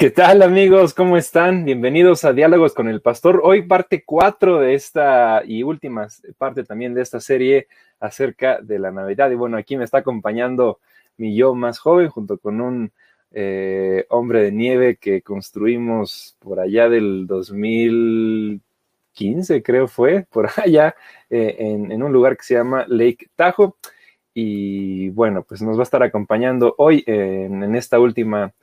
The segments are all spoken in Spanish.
¿Qué tal amigos? ¿Cómo están? Bienvenidos a Diálogos con el Pastor. Hoy parte 4 de esta y última parte también de esta serie acerca de la Navidad. Y bueno, aquí me está acompañando mi yo más joven junto con un eh, hombre de nieve que construimos por allá del 2015, creo fue, por allá, eh, en, un lugar que se llama Lake Tahoe. Y bueno, pues nos va a estar acompañando hoy en esta última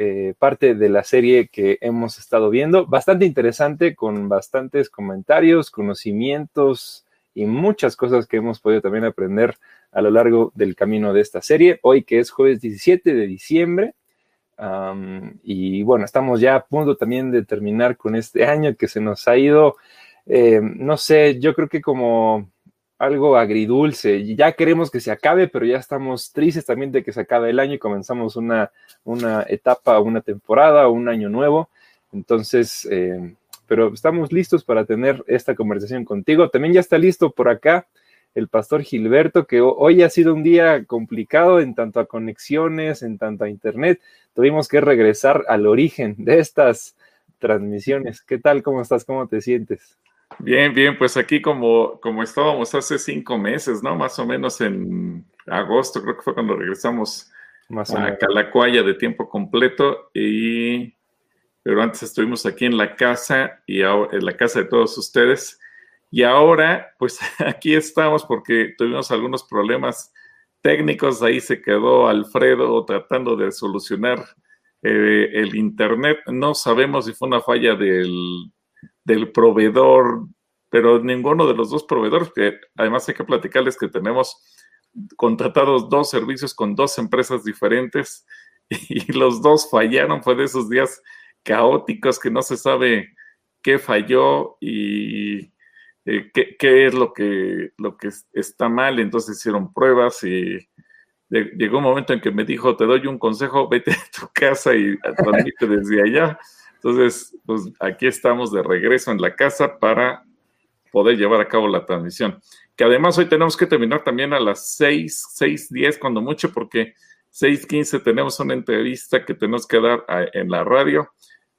eh, parte de la serie que hemos estado viendo. Bastante interesante, con bastantes comentarios, conocimientos y muchas cosas que hemos podido también aprender a lo largo del camino de esta serie. Hoy que es jueves 17 de diciembre. y bueno, estamos ya a punto también de terminar con este año que se nos ha ido, eh, no sé, yo creo que como algo agridulce. Ya queremos que se acabe, pero ya estamos tristes también de que se acabe el año y comenzamos una, una etapa, una temporada, un año nuevo. Entonces, eh, pero estamos listos para tener esta conversación contigo. También ya está listo por acá el pastor Gilberto, que hoy ha sido un día complicado en tanto a conexiones, en tanto a internet. Tuvimos que regresar al origen de estas transmisiones. ¿Qué tal? ¿Cómo estás? ¿Cómo te sientes? Bien, bien, pues aquí como, como estábamos hace cinco meses, ¿no? Más o menos en agosto, creo que fue cuando regresamos Más a Calacuaya de tiempo completo y pero antes estuvimos aquí en la casa y en la casa de todos ustedes. Y ahora pues aquí estamos porque tuvimos algunos problemas técnicos, ahí se quedó Alfredo tratando de solucionar eh, el internet, no sabemos si fue una falla del del proveedor, pero ninguno de los dos proveedores, que además hay que platicarles que tenemos contratados dos servicios con dos empresas diferentes y los dos fallaron, fue de esos días caóticos que no se sabe qué falló y eh, qué, es lo que, lo que está mal, entonces hicieron pruebas y llegó un momento en que me dijo, te doy un consejo, vete a tu casa y transmite desde allá. Entonces, pues aquí estamos de regreso en la casa para poder llevar a cabo la transmisión. Que además hoy tenemos que terminar también a las 6, 6, 10 cuando mucho, porque 6.15 tenemos una entrevista que tenemos que dar en la radio.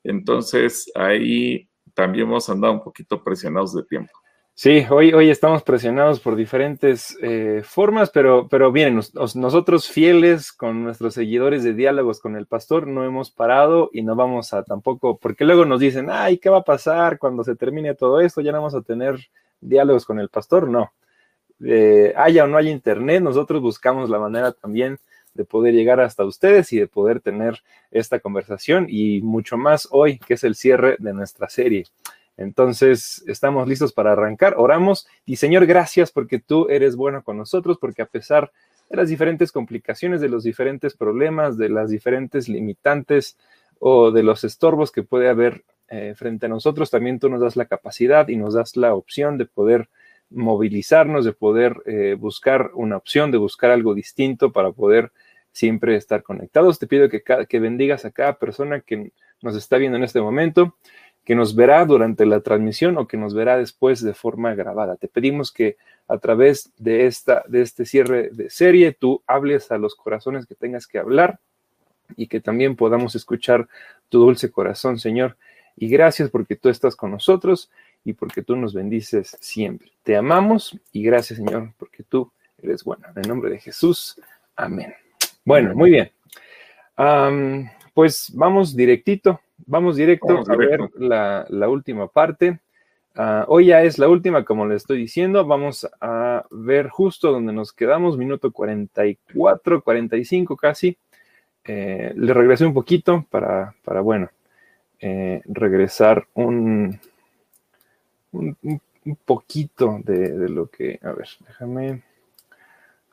Entonces ahí también hemos andado un poquito presionados de tiempo. Sí, hoy, hoy estamos presionados por diferentes eh, formas, pero, pero bien, nosotros fieles con nuestros seguidores de diálogos con el pastor no hemos parado y no vamos a tampoco, porque luego nos dicen, ay, ¿qué va a pasar cuando se termine todo esto? Ya no vamos a tener diálogos con el pastor. No, eh, haya o no haya internet, nosotros buscamos la manera también de poder llegar hasta ustedes y de poder tener esta conversación y mucho más hoy, que es el cierre de nuestra serie. Entonces, estamos listos para arrancar. Oramos y Señor, gracias porque tú eres bueno con nosotros, porque a pesar de las diferentes complicaciones, de los diferentes problemas, de las diferentes limitantes o de los estorbos que puede haber eh, frente a nosotros, también tú nos das la capacidad y nos das la opción de poder movilizarnos, de poder eh, buscar una opción, de buscar algo distinto para poder siempre estar conectados. Te pido que, que bendigas a cada persona que nos está viendo en este momento que nos verá durante la transmisión o que nos verá después de forma grabada. Te pedimos que a través de, esta, de este cierre de serie tú hables a los corazones que tengas que hablar y que también podamos escuchar tu dulce corazón, Señor. Y gracias porque tú estás con nosotros y porque tú nos bendices siempre. Te amamos y gracias, Señor, porque tú eres bueno. En el nombre de Jesús. Amén. Bueno, muy bien. pues vamos directito Vamos directo a ver la, última parte. Ah, hoy ya es la última, como le estoy diciendo. Vamos a ver justo donde nos quedamos, minuto 44, 45 casi. Eh, le regresé un poquito para, para bueno, eh, regresar un, un, poquito de, de lo que... A ver, déjame...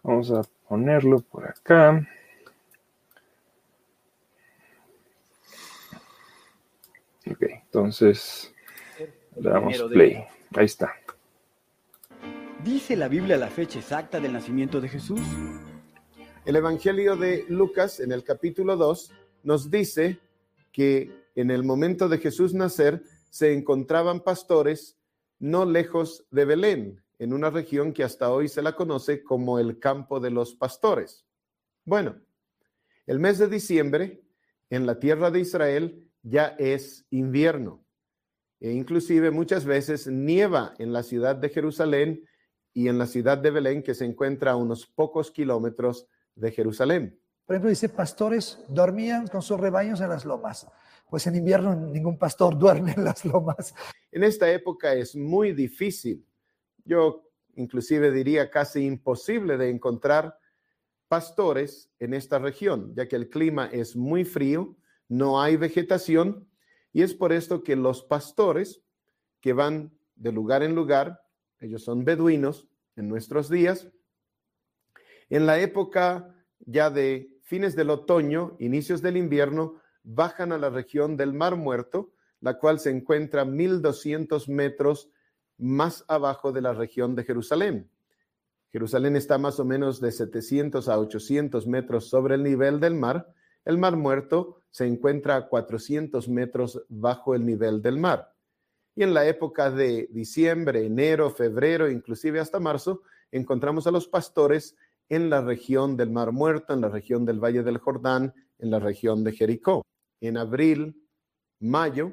Vamos a ponerlo por acá. Ok, entonces le damos play. Ahí está. ¿Dice la Biblia la fecha exacta del nacimiento de Jesús? El Evangelio de Lucas en el capítulo 2 nos dice que en el momento de Jesús nacer se encontraban pastores no lejos de Belén, en una región que hasta hoy se la conoce como el campo de los pastores. Bueno, el mes de diciembre, en la tierra de Israel, ya es invierno. E inclusive muchas veces nieva en la ciudad de Jerusalén y en la ciudad de Belén, que se encuentra a unos pocos kilómetros de Jerusalén. Por ejemplo, dice, pastores dormían con sus rebaños en las lomas. Pues en invierno ningún pastor duerme en las lomas. En esta época es muy difícil, yo inclusive diría casi imposible de encontrar pastores en esta región, ya que el clima es muy frío, no hay vegetación, y es por esto que los pastores que van de lugar en lugar, ellos son beduinos en nuestros días, en la época ya de fines del otoño, inicios del invierno, bajan a la región del Mar Muerto, la cual se encuentra 1200 metros más abajo de la región de Jerusalén. Jerusalén está más o menos de 700 a 800 metros sobre el nivel del mar. El Mar Muerto se encuentra a 400 metros bajo el nivel del mar. Y en la época de diciembre, enero, febrero, inclusive hasta marzo, encontramos a los pastores en la región del Mar Muerto, en la región del Valle del Jordán, en la región de Jericó. En abril, mayo,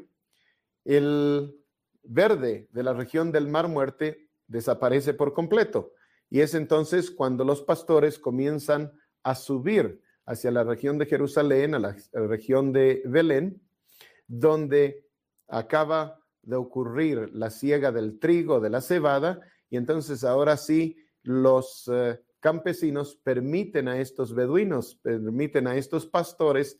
el verde de la región del Mar Muerto desaparece por completo. Y es entonces cuando los pastores comienzan a subir hacia la región de Jerusalén, a la, región de Belén, donde acaba de ocurrir la siega del trigo, de la cebada, y entonces ahora sí los eh, campesinos permiten a estos beduinos, permiten a estos pastores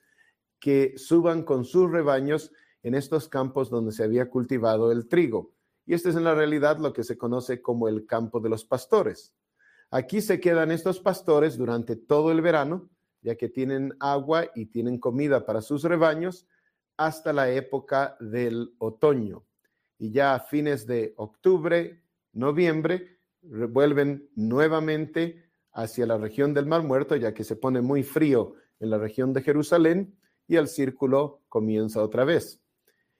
que suban con sus rebaños en estos campos donde se había cultivado el trigo. Y este es en la realidad lo que se conoce como el campo de los pastores. Aquí se quedan estos pastores durante todo el verano, ya que tienen agua y tienen comida para sus rebaños hasta la época del otoño. Y ya a fines de octubre, noviembre, vuelven nuevamente hacia la región del Mar Muerto, ya que se pone muy frío en la región de Jerusalén y el círculo comienza otra vez.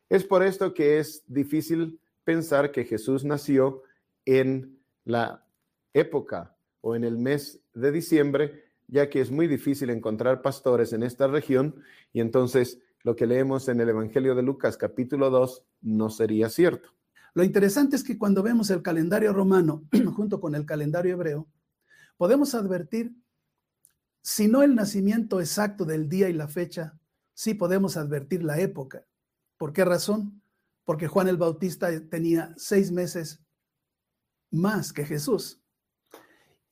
Es por esto que es difícil pensar que Jesús nació en la época o en el mes de diciembre, ya que es muy difícil encontrar pastores en esta región y entonces lo que leemos en el Evangelio de Lucas capítulo 2 no sería cierto. Lo interesante es que cuando vemos el calendario romano junto con el calendario hebreo, podemos advertir, si no el nacimiento exacto del día y la fecha, sí podemos advertir la época. ¿Por qué razón? Porque Juan el Bautista tenía seis meses más que Jesús.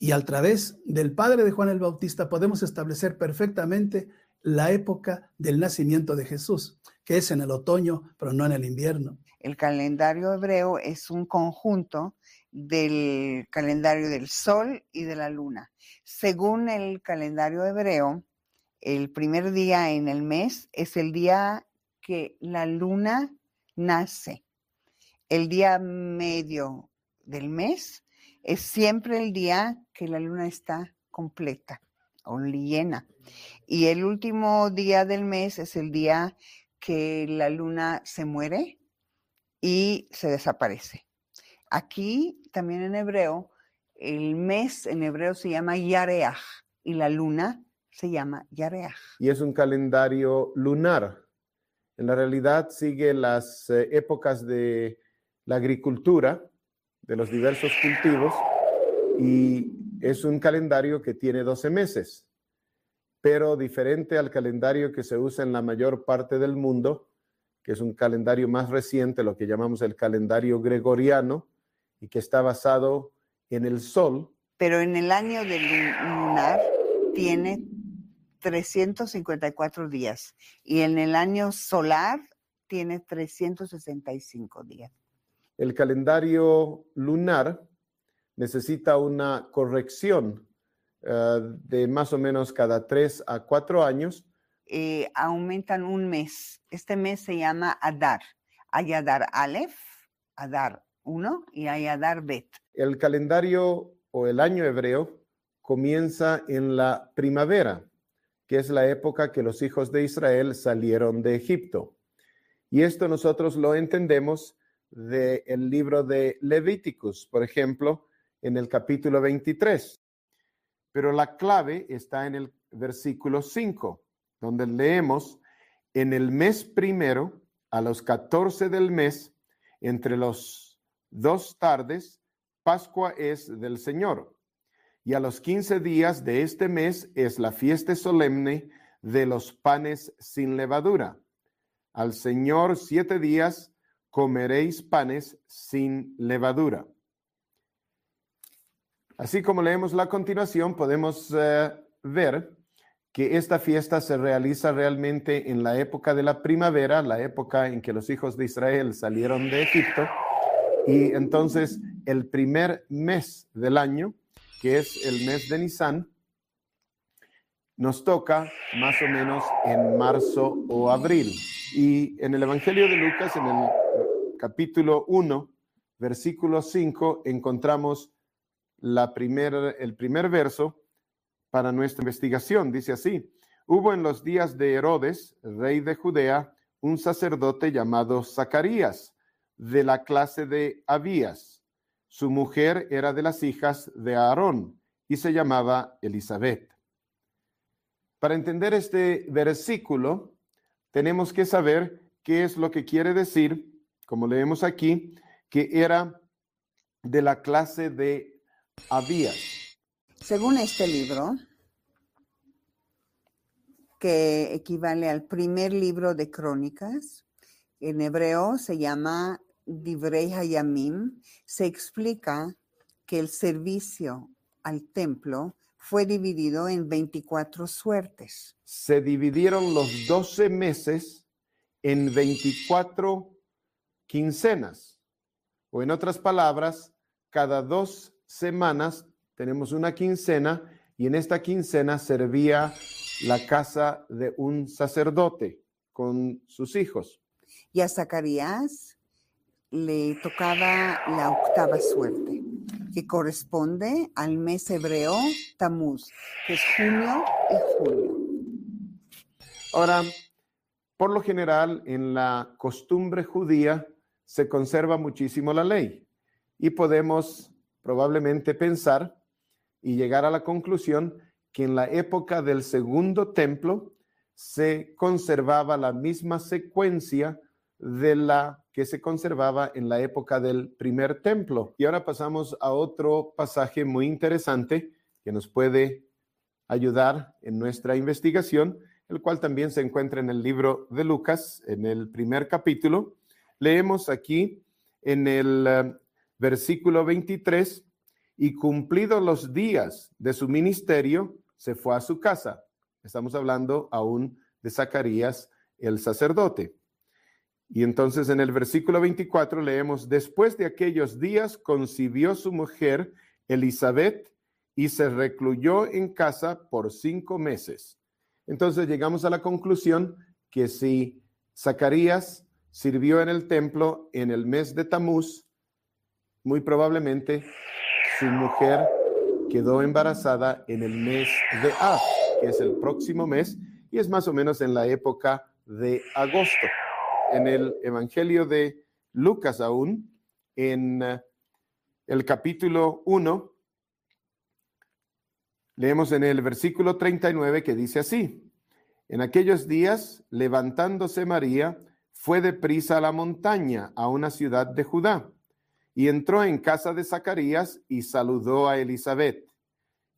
Y a través del padre de Juan el Bautista podemos establecer perfectamente la época del nacimiento de Jesús, que es en el otoño, pero no en el invierno. El calendario hebreo es un conjunto del calendario del sol y de la luna. Según el calendario hebreo, el primer día en el mes es el día que la luna nace. El día medio del mes es siempre el día que la luna está completa o llena. Y el último día del mes es el día que la luna se muere y se desaparece. Aquí, también en hebreo, el mes en hebreo se llama Yareach y la luna se llama Yareach. Y es un calendario lunar. En la realidad sigue las eh, épocas de la agricultura, de los diversos cultivos, y es un calendario que tiene 12 meses, pero diferente al calendario que se usa en la mayor parte del mundo, que es un calendario más reciente, lo que llamamos el calendario gregoriano, y que está basado en el sol. Pero en el año del lunar tiene 354 días y en el año solar tiene 365 días. El calendario lunar necesita una corrección eh, de más o menos cada tres a cuatro años. Eh, aumentan un mes. Este mes se llama Adar. Hay Adar Aleph, Adar uno y Ayadar Bet. El calendario o el año hebreo comienza en la primavera, que es la época que los hijos de Israel salieron de Egipto. Y esto nosotros lo entendemos del el libro de Levíticos, por ejemplo, en el capítulo 23. Pero la clave está en el versículo 5, donde leemos, en el mes primero, a los 14 del mes, entre los dos tardes, Pascua es del Señor. Y a los 15 días de este mes es la fiesta solemne de los panes sin levadura. Al Señor siete días comeréis panes sin levadura. Así como leemos la continuación, podemos eh, ver que esta fiesta se realiza realmente en la época de la primavera, la época en que los hijos de Israel salieron de Egipto. Y entonces el primer mes del año, que es el mes de Nisan, nos toca más o menos en marzo o abril. Y en el Evangelio de Lucas, en el capítulo 1, versículo 5, encontramos la el primer verso para nuestra investigación. Dice así, hubo en los días de Herodes, rey de Judea, un sacerdote llamado Zacarías, de la clase de Abías. Su mujer era de las hijas de Aarón y se llamaba Elizabeth. Para entender este versículo, tenemos que saber qué es lo que quiere decir, como leemos aquí, que era de la clase de Abías. Según este libro, que equivale al primer libro de crónicas, en hebreo se llama Divrei Hayamim, se explica que el servicio al templo fue dividido en 24 suertes. Se dividieron los 12 meses en 24 quincenas, o en otras palabras, cada dos semanas tenemos una quincena y en esta quincena servía la casa de un sacerdote con sus hijos. Y a Zacarías le tocaba la octava suerte, que corresponde al mes hebreo Tamuz, que es junio y julio. Ahora, por lo general, en la costumbre judía se conserva muchísimo la ley y podemos probablemente pensar y llegar a la conclusión que en la época del segundo templo se conservaba la misma secuencia de la que se conservaba en la época del primer templo. Y ahora pasamos a otro pasaje muy interesante que nos puede ayudar en nuestra investigación, el cual también se encuentra en el libro de Lucas, en el primer capítulo. Leemos aquí en el eh, versículo 23 y cumplidos los días de su ministerio, se fue a su casa. Estamos hablando aún de Zacarías, el sacerdote. Y entonces en el versículo 24 leemos, después de aquellos días concibió su mujer Elizabeth y se recluyó en casa por cinco meses. Entonces llegamos a la conclusión que si Zacarías sirvió en el templo en el mes de Tamuz, muy probablemente su mujer quedó embarazada en el mes de Av, que es el próximo mes, y es más o menos en la época de agosto. En el Evangelio de Lucas aún, en eh, el capítulo 1, leemos en el versículo 39 que dice así, en aquellos días, levantándose María, fue deprisa a la montaña, a una ciudad de Judá y entró en casa de Zacarías y saludó a Elizabeth.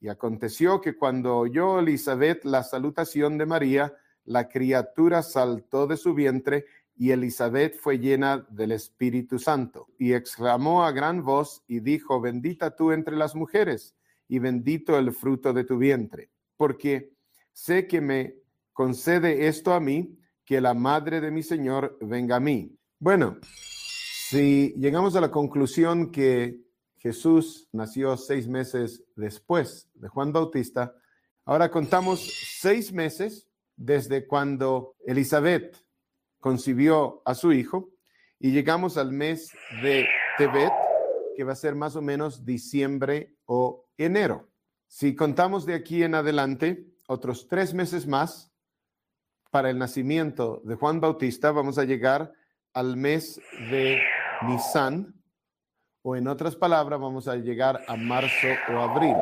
Y aconteció que cuando oyó Elizabeth la salutación de María, la criatura saltó de su vientre y Elizabeth fue llena del Espíritu Santo. Y exclamó a gran voz y dijo, bendita tú entre las mujeres y bendito el fruto de tu vientre, porque sé que me concede esto a mí, que la madre de mi Señor venga a mí. Bueno, si llegamos a la conclusión que Jesús nació seis meses después de Juan Bautista, ahora contamos seis meses desde cuando Elizabeth concibió a su hijo y llegamos al mes de Tebet, que va a ser más o menos diciembre o enero. Si contamos de aquí en adelante otros tres meses más para el nacimiento de Juan Bautista, vamos a llegar al mes de Nisan, o en otras palabras, vamos a llegar a marzo o abril.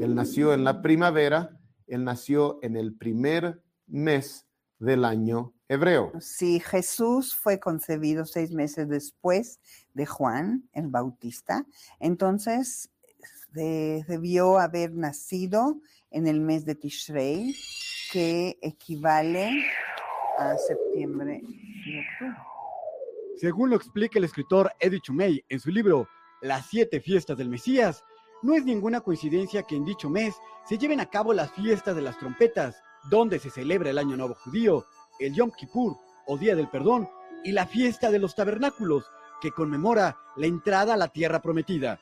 Él nació en la primavera, él nació en el primer mes del año hebreo. Sí, Jesús fue concebido seis meses después de Juan el Bautista, entonces debió haber nacido en el mes de Tishrei, que equivale a septiembre y octubre. Según lo explica el escritor Eddie Chumey en su libro Las siete fiestas del Mesías, no es ninguna coincidencia que en dicho mes se lleven a cabo las fiestas de las trompetas, donde se celebra el Año Nuevo Judío, el Yom Kippur o Día del Perdón y la fiesta de los tabernáculos, que conmemora la entrada a la tierra prometida.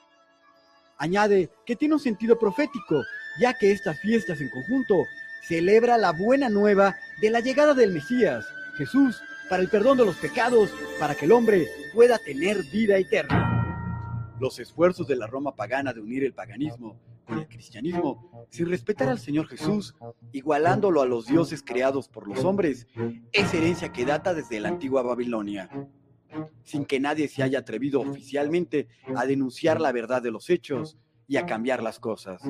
Añade que tiene un sentido profético, ya que estas fiestas en conjunto celebra la buena nueva de la llegada del Mesías, Jesús, para el perdón de los pecados, para que el hombre pueda tener vida eterna. Los esfuerzos de la Roma pagana de unir el paganismo con el cristianismo, sin respetar al Señor Jesús, igualándolo a los dioses creados por los hombres, es herencia que data desde la antigua Babilonia. Sin que nadie se haya atrevido oficialmente a denunciar la verdad de los hechos y a cambiar las cosas.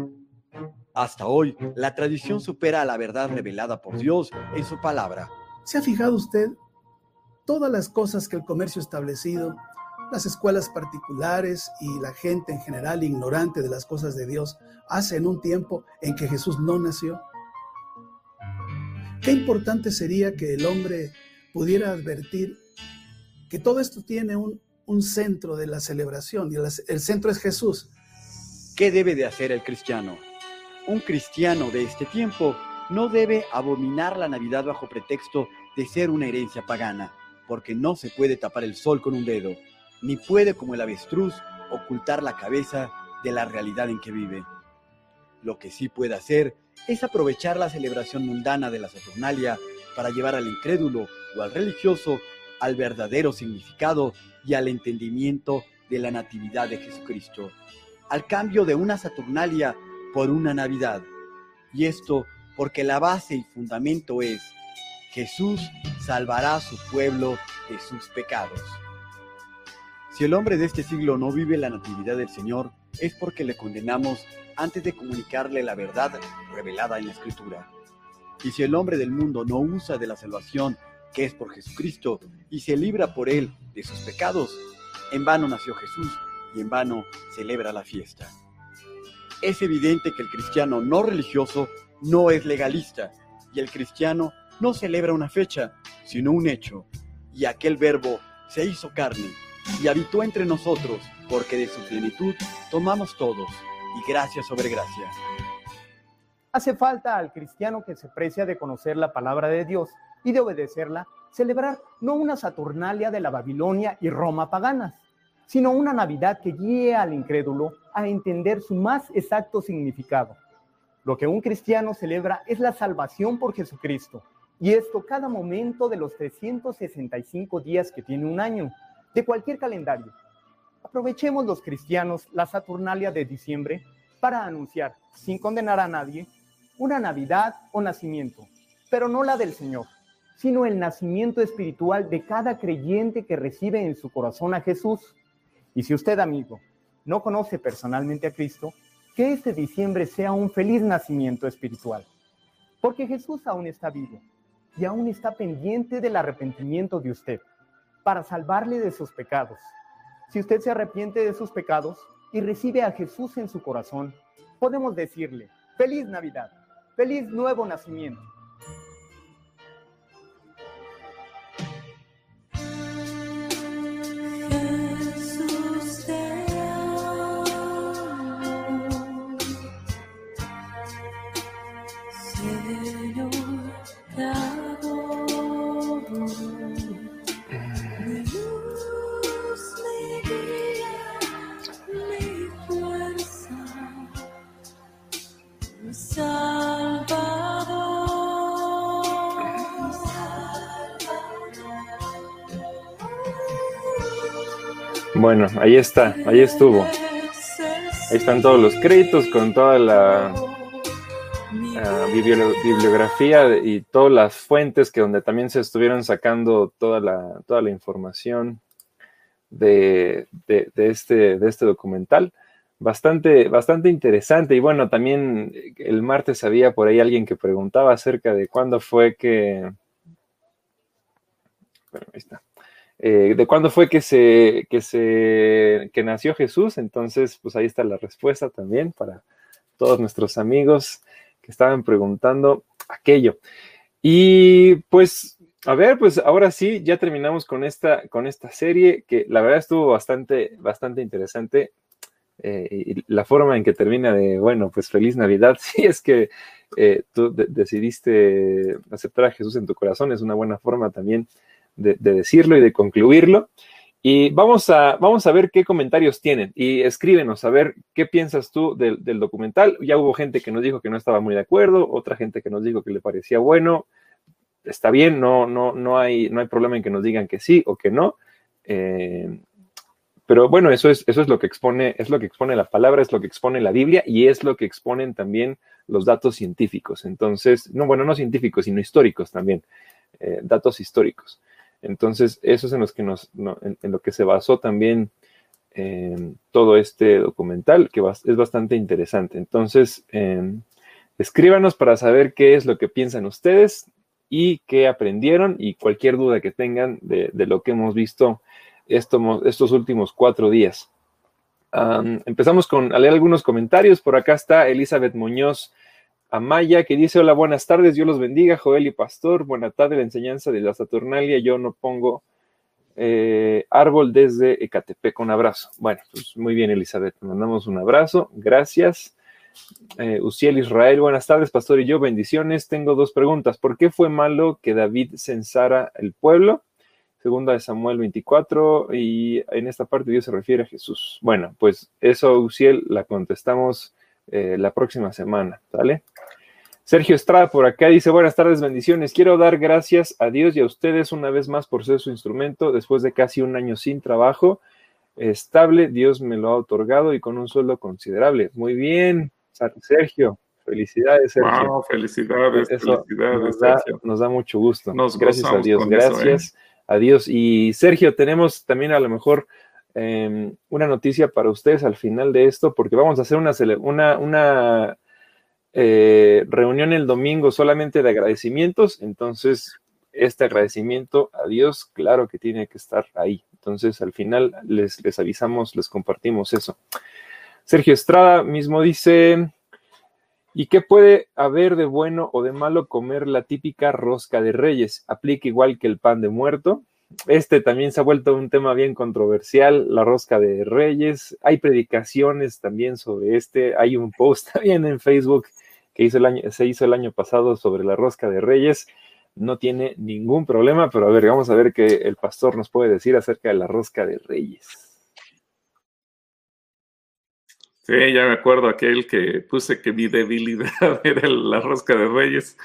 Hasta hoy, la tradición supera a la verdad revelada por Dios en su palabra. ¿Se ha fijado usted todas las cosas que el comercio establecido, las escuelas particulares y la gente en general ignorante de las cosas de Dios hace en un tiempo en que Jesús no nació? Qué importante sería que el hombre pudiera advertir que todo esto tiene un, centro de la celebración y el centro es Jesús. ¿Qué debe de hacer el cristiano? Un cristiano de este tiempo no debe abominar la Navidad bajo pretexto de ser una herencia pagana, porque no se puede tapar el sol con un dedo, ni puede, como el avestruz, ocultar la cabeza de la realidad en que vive. Lo que sí puede hacer es aprovechar la celebración mundana de la Saturnalia para llevar al incrédulo o al religioso al verdadero significado y al entendimiento de la Natividad de Jesucristo, al cambio de una Saturnalia por una Navidad. Y esto porque la base y fundamento es Jesús salvará a su pueblo de sus pecados. Si el hombre de este siglo no vive la natividad del Señor, es porque le condenamos antes de comunicarle la verdad revelada en la Escritura. Y si el hombre del mundo no usa de la salvación que es por Jesucristo y se libra por él de sus pecados, en vano nació Jesús y en vano celebra la fiesta es evidente que el cristiano no religioso no es legalista y el cristiano no celebra una fecha, sino un hecho. Y aquel verbo se hizo carne y habitó entre nosotros, porque de su plenitud tomamos todos, y gracia sobre gracia. Hace falta al cristiano que se precia de conocer la palabra de Dios y de obedecerla, celebrar no una Saturnalia de la Babilonia y Roma paganas, sino una Navidad que guíe al incrédulo a entender su más exacto significado. Lo que un cristiano celebra es la salvación por Jesucristo, y esto cada momento de los 365 días que tiene un año, de cualquier calendario. Aprovechemos los cristianos la Saturnalia de diciembre para anunciar, sin condenar a nadie, una Navidad o nacimiento, pero no la del Señor, sino el nacimiento espiritual de cada creyente que recibe en su corazón a Jesús y si usted, amigo, no conoce personalmente a Cristo, que este diciembre sea un feliz nacimiento espiritual, porque Jesús aún está vivo y aún está pendiente del arrepentimiento de usted para salvarle de sus pecados. Si usted se arrepiente de sus pecados y recibe a Jesús en su corazón, podemos decirle, feliz Navidad, feliz nuevo nacimiento. Bueno, ahí está, ahí estuvo. Ahí están todos los créditos con toda la ah, bibliografía y todas las fuentes que donde también se estuvieron sacando toda la, toda la información de, este, de este documental. Bastante, bastante interesante. Y bueno, también el martes había por ahí alguien que preguntaba acerca de cuándo fue que ahí está. Eh, ¿De cuándo fue que se, que se que nació Jesús? Entonces, pues ahí está la respuesta también para todos nuestros amigos que estaban preguntando aquello. Y pues, a ver, pues ahora sí, ya terminamos con esta, con esta serie que la verdad estuvo bastante, bastante interesante. Eh, y la forma en que termina de, bueno, pues feliz Navidad, si es que eh, tú decidiste aceptar a Jesús en tu corazón, es una buena forma también de, decirlo y de concluirlo. Y vamos a, vamos a ver qué comentarios tienen y escríbenos a ver qué piensas tú del, documental. Ya hubo gente que nos dijo que no estaba muy de acuerdo, otra gente que nos dijo que le parecía bueno. Está bien, no, no, no, hay, no hay problema en que nos digan que sí o que no. Eh, pero bueno, eso es, eso es lo que expone, es lo que expone la palabra, es lo que expone la Biblia y es lo que exponen también los datos científicos. Entonces, no, bueno, no científicos, sino históricos también, eh, datos históricos. Entonces, eso es en, los que en, lo que se basó también eh, todo este documental, que es bastante interesante. Entonces, em, escríbanos para saber qué es lo que piensan ustedes y qué aprendieron y cualquier duda que tengan de, lo que hemos visto estos últimos cuatro días. empezamos con a leer algunos comentarios. Por acá está Elizabeth Muñoz Amaya, que dice, hola, buenas tardes, Dios los bendiga, Joel y Pastor, buena tarde, la enseñanza de la Saturnalia, yo no pongo eh, árbol desde Ecatepec, un abrazo. Bueno, pues muy bien, Elizabeth, mandamos un abrazo, gracias. Eh, Uciel Israel, buenas tardes, Pastor y yo, bendiciones. Tengo dos preguntas. ¿Por qué fue malo que David censara el pueblo? Segunda de Samuel 24, y en esta parte Dios se refiere a Jesús. Bueno, pues eso, Uciel, la contestamos eh, la próxima semana, ¿vale? Sergio Estrada por acá dice, buenas tardes, bendiciones. Quiero dar gracias a Dios y a ustedes una vez más por ser su instrumento. Después de casi un año sin trabajo estable, Dios me lo ha otorgado y con un sueldo considerable. Muy bien, Sergio. Felicidades, Sergio. felicidades, nos, Da, mucho gusto. gracias a Dios, gracias ¿eh? a Dios. Y Sergio, tenemos también a lo mejor em, una noticia para ustedes al final de esto, porque vamos a hacer una, eh, reunión el domingo solamente de agradecimientos, entonces este agradecimiento a Dios, claro que tiene que estar ahí. Entonces al final les, les avisamos, les compartimos eso. Sergio Estrada mismo dice, ¿y qué puede haber de bueno o de malo comer la típica rosca de reyes? ¿Aplica igual que el pan de muerto? Este también se ha vuelto un tema bien controversial, la rosca de reyes. Hay predicaciones también sobre este. Hay un post también en Facebook que hizo el año, se hizo el año pasado sobre la rosca de reyes. No tiene ningún problema, pero a ver, vamos a ver qué el pastor nos puede decir acerca de la rosca de reyes. Sí, ya me acuerdo aquel que puse que mi debilidad era la rosca de reyes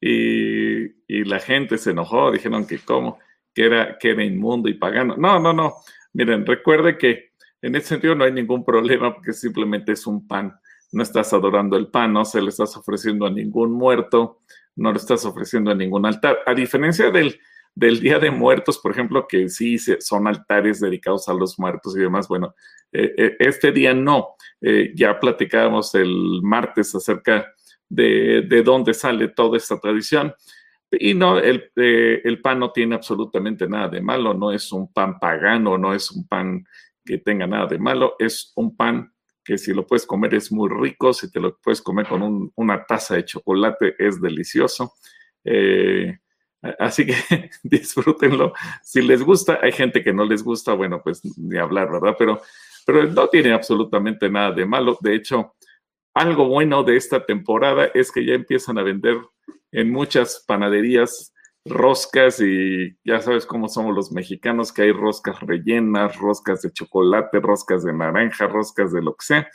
y, y la gente se enojó, dijeron que cómo, que era, que era inmundo y pagano. No, no, no. Miren, recuerde que en ese sentido no hay ningún problema porque simplemente es un pan no estás adorando el pan, no se le estás ofreciendo a ningún muerto, no lo estás ofreciendo a ningún altar. A diferencia del, del Día de Muertos, por ejemplo, que sí son altares dedicados a los muertos y demás, bueno, eh, eh, este día no. Eh, ya platicábamos el martes acerca de, de, dónde sale toda esta tradición. Y no, el, el pan no tiene absolutamente nada de malo, no es un pan pagano, no es un pan que tenga nada de malo, es un pan que si lo puedes comer es muy rico, si te lo puedes comer con una taza de chocolate es delicioso. Eh, así que disfrútenlo. Si les gusta, hay gente que no les gusta, bueno, pues ni hablar, ¿verdad? Pero, pero no tiene absolutamente nada de malo. De hecho, algo bueno de esta temporada es que ya empiezan a vender en muchas panaderías roscas y ya sabes cómo somos los mexicanos, que hay roscas rellenas, roscas de chocolate, roscas de naranja, roscas de lo que sea.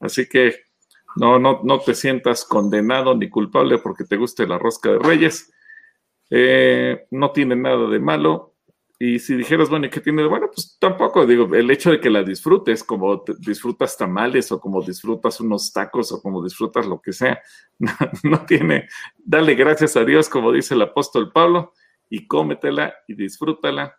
Así que no, no, no te sientas condenado ni culpable porque te guste la rosca de reyes. Eh, no tiene nada de malo. Y si dijeras, bueno, ¿y qué tiene? Bueno, pues tampoco, digo, el hecho de que la disfrutes, como disfrutas tamales o como disfrutas unos tacos o como disfrutas lo que sea, no, tiene, dale gracias a Dios, como dice el apóstol Pablo, y cómetela y disfrútala.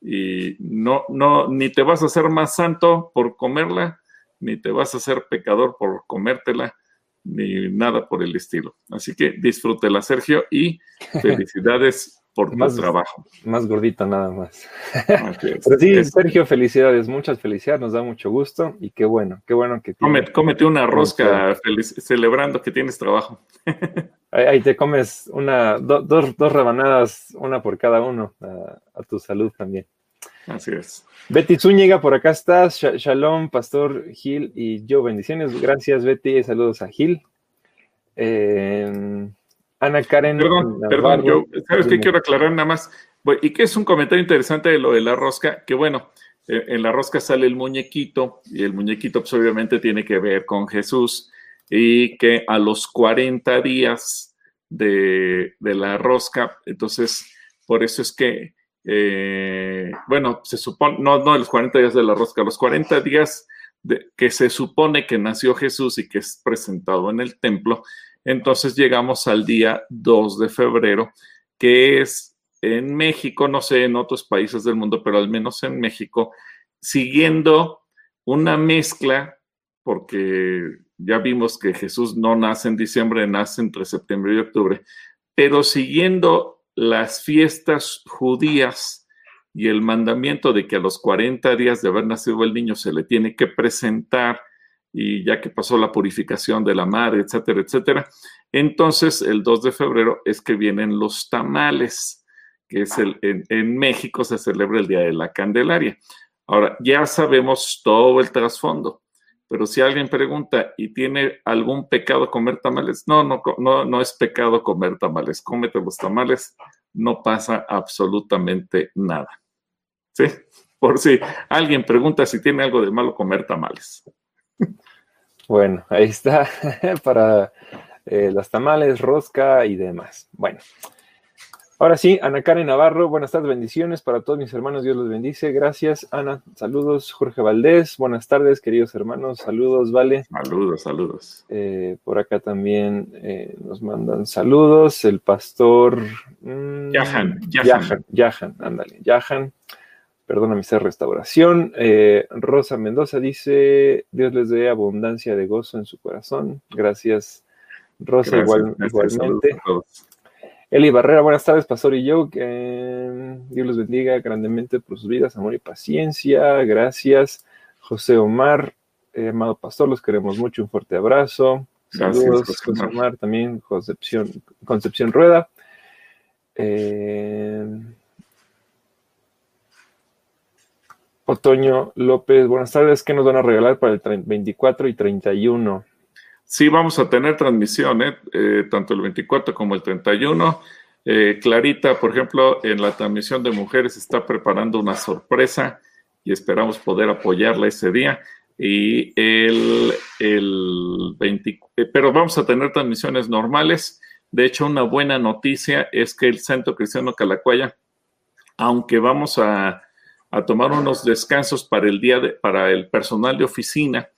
Y no, no, ni te vas a hacer más santo por comerla, ni te vas a hacer pecador por comértela, ni nada por el estilo. Así que disfrútela, Sergio, y felicidades por más, trabajo. Más gordito nada más. Pero sí, Sergio, felicidades, muchas felicidades, nos da mucho gusto y qué bueno, qué bueno que tienes. Cómete una rosca celebrando que tienes trabajo. ahí, te comes una, dos, dos rebanadas, una por cada uno, a, tu salud también. Así es. Betty Zúñiga, por acá estás. Shalom, Pastor Gil y yo. Bendiciones. Gracias, Betty. Saludos a Gil. Eh, Ana Karen. Perdón, perdón, yo, ¿sabes qué quiero aclarar nada más? Y que es un comentario interesante de lo de la rosca, que bueno, eh, en la rosca sale el muñequito, y el muñequito pues obviamente tiene que ver con Jesús, y que a los 40 días de, la rosca, entonces, por eso es que, eh, bueno, se supone, no, no los 40 días de la rosca, los 40 días de, que se supone que nació Jesús y que es presentado en el templo, entonces llegamos al día 2 de febrero, que es en México, no sé en otros países del mundo, pero al menos en México, siguiendo una mezcla, porque ya vimos que Jesús no nace en diciembre, nace entre septiembre y octubre, pero siguiendo las fiestas judías y el mandamiento de que a los 40 días de haber nacido el niño se le tiene que presentar y ya que pasó la purificación de la madre, etcétera, etcétera. Entonces, el 2 de febrero es que vienen los tamales, que es el, en, México se celebra el Día de la Candelaria. Ahora, ya sabemos todo el trasfondo, pero si alguien pregunta y tiene algún pecado comer tamales, no, no, no, no es pecado comer tamales, cómete los tamales, no pasa absolutamente nada. ¿Sí? Por si alguien pregunta si tiene algo de malo comer tamales. Bueno, ahí está para eh, las tamales, rosca y demás. Bueno, ahora sí, Ana Karen Navarro, buenas tardes, bendiciones para todos mis hermanos, Dios los bendice. Gracias, Ana. Saludos, Jorge Valdés, buenas tardes, queridos hermanos. Saludos, Vale. Saludos, saludos. Eh, por acá también eh, nos mandan saludos el pastor. Mmm, Yahan, Yahan. Yahan, ándale, Yahan perdona mi ser restauración. Eh, Rosa Mendoza dice, Dios les dé abundancia de gozo en su corazón. Gracias, Rosa, igualmente. Eli Barrera, buenas tardes, Pastor y yo. Que Dios los bendiga grandemente por sus vidas, amor y paciencia. Gracias. José Omar, eh, amado Pastor, los queremos mucho. Un fuerte abrazo. Saludos, José Omar, también Concepción, Concepción Rueda. Eh, Otoño López, buenas tardes. ¿Qué nos van a regalar para el 24 y 31? Sí, vamos a tener transmisión, ¿eh? Eh, tanto el 24 como el 31. Eh, Clarita, por ejemplo, en la transmisión de mujeres está preparando una sorpresa y esperamos poder apoyarla ese día. Y el, el 20, pero vamos a tener transmisiones normales. De hecho, una buena noticia es que el Centro Cristiano Calacuaya, aunque vamos a a tomar unos descansos para el día de, para el personal de oficina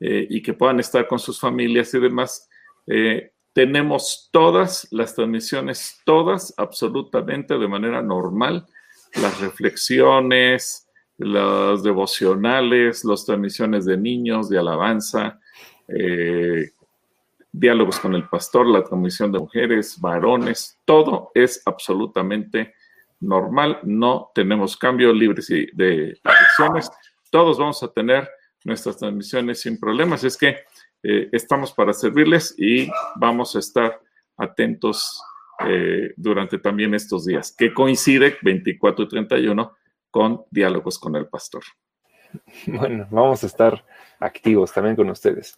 eh, y que puedan estar con sus familias y demás. Eh, tenemos todas las transmisiones, todas absolutamente de manera normal, las reflexiones, las devocionales, las transmisiones de niños, de alabanza, eh, diálogos con el pastor, la transmisión de mujeres, varones, todo es absolutamente normal, no tenemos cambio libres de elecciones, todos vamos a tener nuestras transmisiones sin problemas. Es que eh, estamos para servirles y vamos a estar atentos eh, durante también estos días, que coincide 24 y 31 con diálogos con el pastor. Bueno, vamos a estar activos también con ustedes.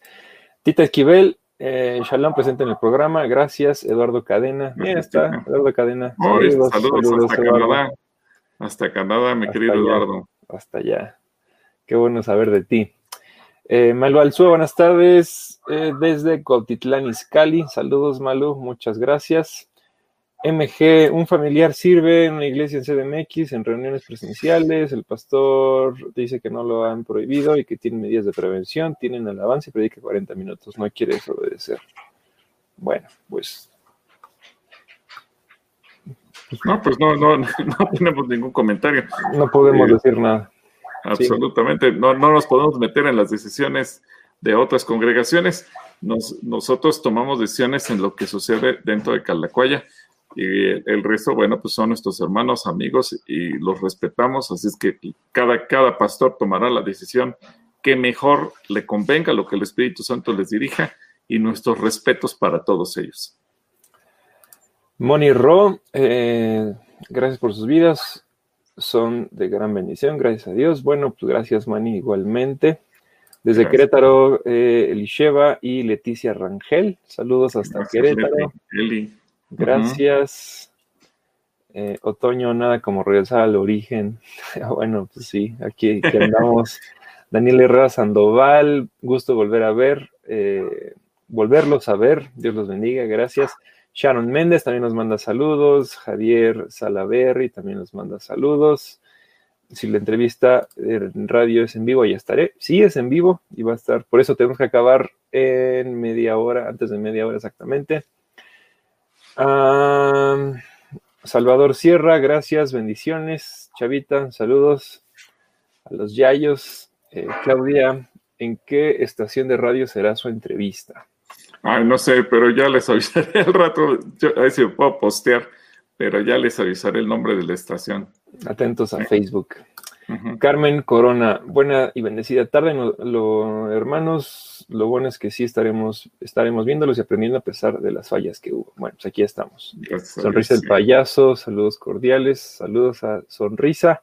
Tita Esquivel, eh, Shalom presente en el programa. Gracias, Eduardo Cadena. Bien está, Eduardo Cadena. Saludos, hasta Canadá. Hasta Canadá, mi querido Eduardo. Hasta allá. Qué bueno saber de ti. Eh, Malu Alzúa, buenas tardes. Eh, desde Cotitlán, Izcalli. Saludos, Malu. Muchas gracias. MG, un familiar sirve en una iglesia en CDMX, en reuniones presenciales. El pastor dice que no lo han prohibido y que tienen medidas de prevención, tienen alabanza y predica 40 minutos. No quiere desobedecer. Bueno, pues. No, pues no, no, no tenemos ningún comentario. No podemos eh, decir nada. Absolutamente. No, no nos podemos meter en las decisiones de otras congregaciones. nosotros tomamos decisiones en lo que sucede dentro de Calacuaya y el, resto, bueno, pues son nuestros hermanos, amigos y los respetamos, así es que cada, cada pastor tomará la decisión que mejor le convenga lo que el Espíritu Santo les dirija y nuestros respetos para todos ellos. Moni Ro, eh, gracias por sus vidas, son de gran bendición, gracias a Dios. Bueno, pues gracias Mani igualmente. Desde Querétaro, eh, Elisheva y Leticia Rangel, saludos hasta Querétaro. Gracias. Eh, otoño, nada como regresar al origen. bueno, pues sí, aquí, andamos. Daniel Herrera Sandoval, gusto volver a ver, eh, volverlos a ver. Dios los bendiga, gracias. Sharon Méndez también nos manda saludos. Javier Salaberry también nos manda saludos. Si la entrevista en radio es en vivo, ya estaré. Sí, es en vivo y va a estar. Por eso tenemos que acabar en media hora, antes de media hora exactamente. Salvador Sierra, gracias, bendiciones. Chavita, saludos a los Yayos. Eh, Claudia, ¿en qué estación de radio será su entrevista? Ay, no sé, pero ya les avisaré al rato. a ver si puedo postear, pero ya les avisaré el nombre de la estación. Atentos a Facebook. Carmen Corona, buena y bendecida tarde, lo, hermanos. Lo bueno es que sí estaremos, estaremos viéndolos y aprendiendo a pesar de las fallas que hubo. Bueno, pues aquí estamos. Sonrisa el payaso, saludos cordiales, saludos a Sonrisa.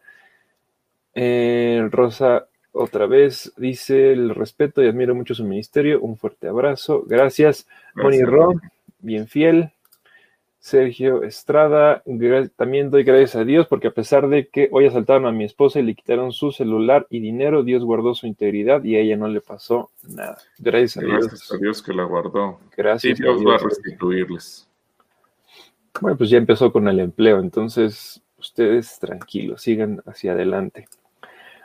Eh, Rosa, otra vez, dice el respeto y admiro mucho su ministerio. Un fuerte abrazo. Gracias. Moni Ro, bien fiel. Sergio Estrada, también doy gracias a Dios porque a pesar de que hoy asaltaron a mi esposa y le quitaron su celular y dinero, Dios guardó su integridad y a ella no le pasó nada. Gracias a Dios. Gracias a Dios que la guardó. Gracias. Y Dios, va a restituirles. Bueno, pues ya empezó con el empleo, entonces ustedes tranquilos, sigan hacia adelante.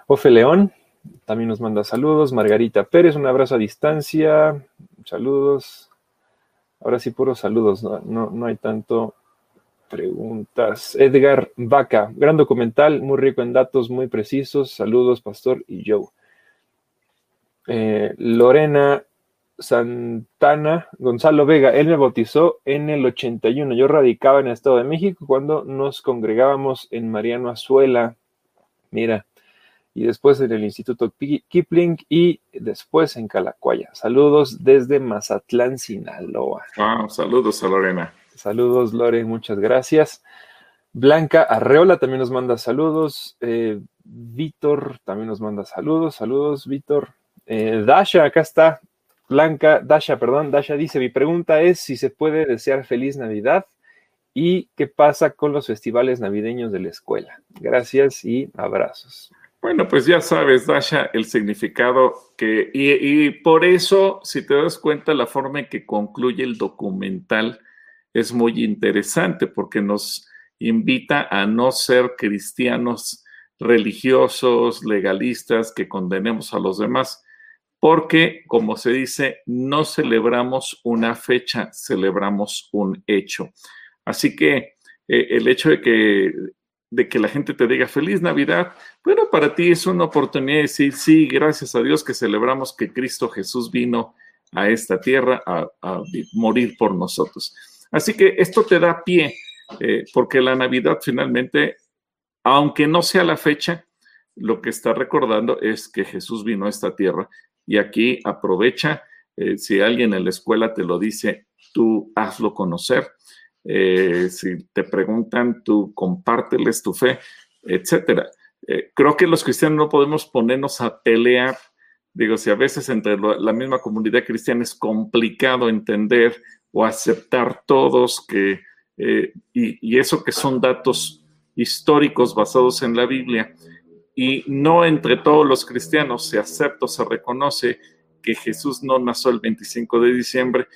Ofe León también nos manda saludos. Margarita Pérez, un abrazo a distancia. Saludos. Ahora sí, puros saludos, no, no, hay tanto preguntas. Edgar Vaca, gran documental, muy rico en datos, muy precisos. Saludos, Pastor y Joe. Eh, Lorena Santana, Gonzalo Vega, él me bautizó en el 81. Yo radicaba en el Estado de México cuando nos congregábamos en Mariano Azuela. Mira, y después en el Instituto Kipling y después en Calacuaya. Saludos desde Mazatlán, Sinaloa. saludos a Lorena. Saludos, Lore, muchas gracias. Blanca Arreola también nos manda saludos. Eh, Víctor también nos manda saludos. Saludos, Víctor. Eh, Dasha, acá está. Blanca, Dasha, perdón. Dasha dice: Mi pregunta es si se puede desear feliz Navidad y qué pasa con los festivales navideños de la escuela. Gracias y abrazos. Bueno, pues ya sabes, Dasha, el significado que, y, por eso, si te das cuenta, la forma en que concluye el documental es muy interesante porque nos invita a no ser cristianos religiosos, legalistas, que condenemos a los demás, porque, como se dice, no celebramos una fecha, celebramos un hecho. Así que eh, el hecho de que de que la gente te diga feliz Navidad, bueno, para ti es una oportunidad de decir, sí, gracias a Dios que celebramos que Cristo Jesús vino a esta tierra a, morir por nosotros. Así que esto te da pie, eh, porque la Navidad finalmente, aunque no sea la fecha, lo que está recordando es que Jesús vino a esta tierra. Y aquí aprovecha, eh, si alguien en la escuela te lo dice, tú hazlo conocer eh, si te preguntan, tú compárteles tu fe, etcétera. Eh, creo que los cristianos no podemos ponernos a pelear. Digo, si a veces entre la misma comunidad cristiana es complicado entender o aceptar todos que, eh, y, y eso que son datos históricos basados en la Biblia, y no entre todos los cristianos se acepta o se reconoce que Jesús no nació el 25 de diciembre,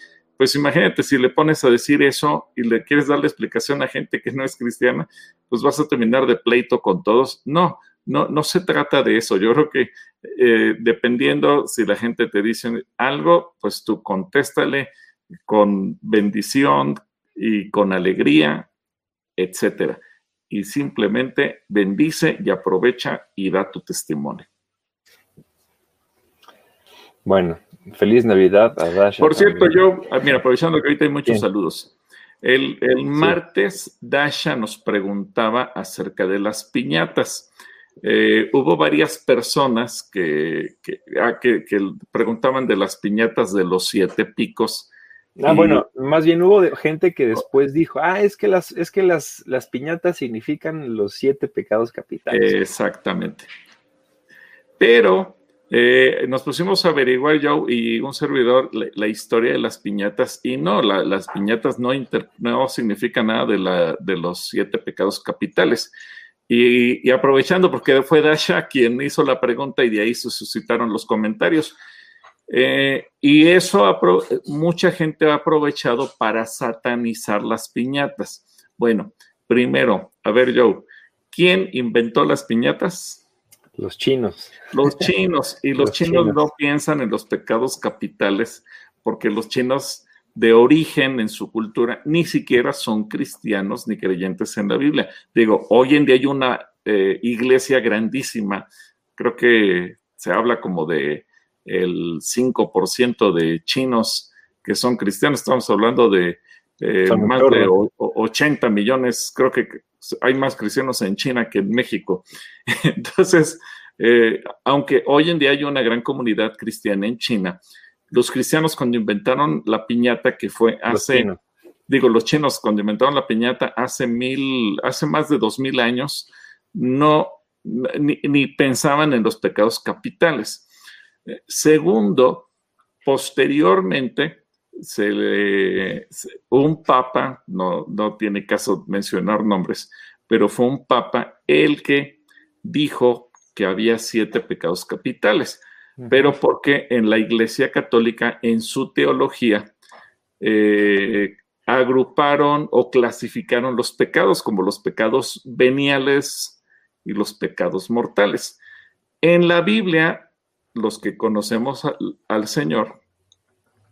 pues imagínate, si le pones a decir eso y le quieres dar la explicación a gente que no es cristiana, pues vas a terminar de pleito con todos. No, no, no se trata de eso. Yo creo que eh, dependiendo si la gente te dice algo, pues tú contéstale con bendición y con alegría, etcétera. Y simplemente bendice y aprovecha y da tu testimonio. Bueno, Feliz Navidad a Por cierto, yo, ah, mira, aprovechando que ahorita hay muchos saludos. El, martes, Dasha nos preguntaba acerca de las piñatas. Eh, hubo varias personas que, ah, que, que, preguntaban de las piñatas de los siete picos. Ah, bueno, más bien hubo gente que después dijo, ah, es que las, es que las, las piñatas significan los siete pecados capitales. Exactamente. Pero eh, nos pusimos a averiguar yo y un servidor la, historia de las piñatas y no, las piñatas no, no significan nada de, la, de los siete pecados capitales. Y, aprovechando, porque fue Dasha quien hizo la pregunta y de ahí se suscitaron los comentarios. Eh, y eso mucha gente ha aprovechado para satanizar las piñatas. Bueno, primero, a ver, Joe, ¿quién inventó las piñatas? Los chinos. Los chinos. Y los, chinos, no piensan en los pecados capitales porque los chinos de origen en su cultura ni siquiera son cristianos ni creyentes en la Biblia. Digo, hoy en día hay una eh, iglesia grandísima, creo que se habla como de el 5% de chinos que son cristianos, estamos hablando de eh, más de 80 millones, creo que hay más cristianos en China que en México. Entonces, eh, aunque hoy en día hay una gran comunidad cristiana en China, los cristianos cuando inventaron la piñata que fue hace, digo, los chinos cuando inventaron la piñata hace mil, hace más de dos mil años, no, ni, pensaban en los pecados capitales. Eh, segundo, posteriormente, se le, un papa, no, no tiene caso mencionar nombres, pero fue un papa el que dijo que había siete pecados capitales, pero porque en la Iglesia Católica, en su teología, eh, agruparon o clasificaron los pecados como los pecados veniales y los pecados mortales. En la Biblia, los que conocemos al Señor,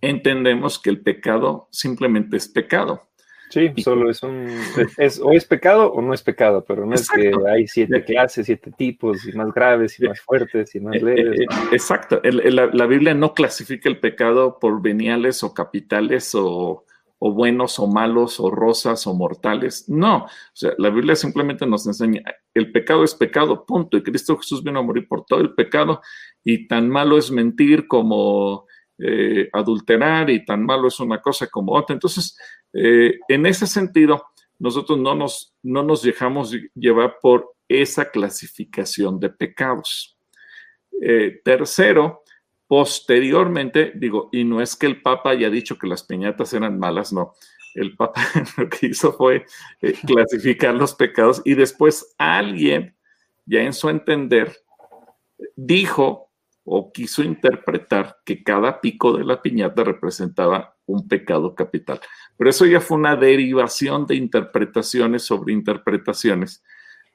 entendemos que el pecado simplemente es pecado. Sí, solo es un, es, o es pecado o no es pecado, pero no es que hay siete clases, siete tipos, y más graves, y más fuertes, y más eh, leves. Eh, exacto, la, Biblia no clasifica el pecado por veniales o capitales o, o, buenos o malos o rosas o mortales. No, o sea, la Biblia simplemente nos enseña, el pecado es pecado, punto, y Cristo Jesús vino a morir por todo el pecado, y tan malo es mentir como eh, adulterar y tan malo es una cosa como otra. Entonces, eh, en ese sentido, nosotros no nos, no nos dejamos llevar por esa clasificación de pecados. Eh, tercero, posteriormente, digo, y no es que el Papa haya dicho que las piñatas eran malas, no. El Papa lo que hizo fue clasificar los pecados y después alguien, ya en su entender, dijo o quiso interpretar que cada pico de la piñata representaba un pecado capital. Pero eso ya fue una derivación de interpretaciones sobre interpretaciones.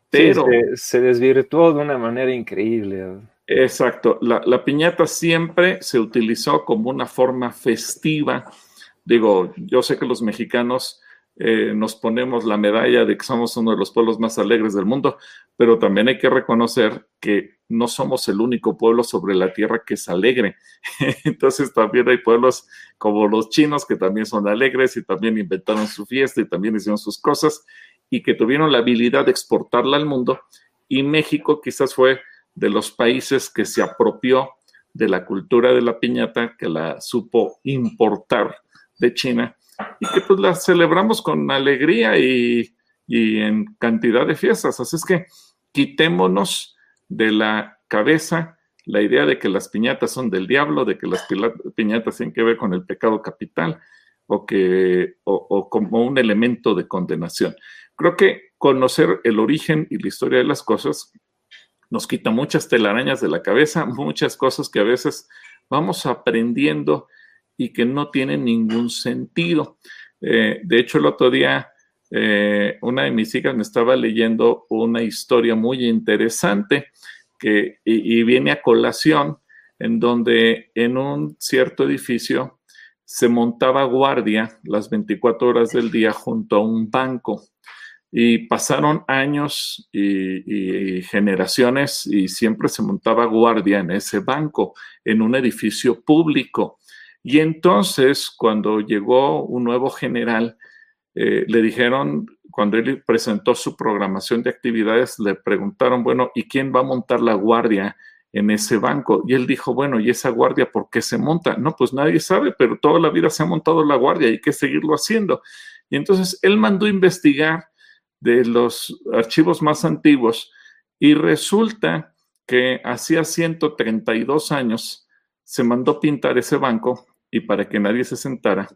Pero se, desvirtuó de una manera increíble. Exacto. La, la, piñata siempre se utilizó como una forma festiva. Digo, yo sé que los mexicanos eh, nos ponemos la medalla de que somos uno de los pueblos más alegres del mundo, pero también hay que reconocer que no somos el único pueblo sobre la tierra que es alegre. Entonces también hay pueblos como los chinos que también son alegres y también inventaron su fiesta y también hicieron sus cosas y que tuvieron la habilidad de exportarla al mundo. Y México quizás fue de los países que se apropió de la cultura de la piñata, que la supo importar de China y que pues las celebramos con alegría y, en cantidad de fiestas. Así es que quitémonos de la cabeza la idea de que las piñatas son del diablo, de que las piñatas tienen que ver con el pecado capital o, que, o, como un elemento de condenación. Creo que conocer el origen y la historia de las cosas nos quita muchas telarañas de la cabeza, muchas cosas que a veces vamos aprendiendo y que no tiene ningún sentido. Eh, de hecho, el otro día eh, una de mis hijas me estaba leyendo una historia muy interesante que, y, viene a colación en donde en un cierto edificio se montaba guardia las 24 horas del día junto a un banco. Y pasaron años y, generaciones y siempre se montaba guardia en ese banco, en un edificio público. Y entonces, cuando llegó un nuevo general, eh, le dijeron, cuando él presentó su programación de actividades, le preguntaron, bueno, ¿y quién va a montar la guardia en ese banco? Y él dijo, bueno, ¿y esa guardia por qué se monta? No, pues nadie sabe, pero toda la vida se ha montado la guardia, hay que seguirlo haciendo. Y entonces él mandó investigar de los archivos más antiguos y resulta que hacía 132 años se mandó pintar ese banco y para que nadie se sentara,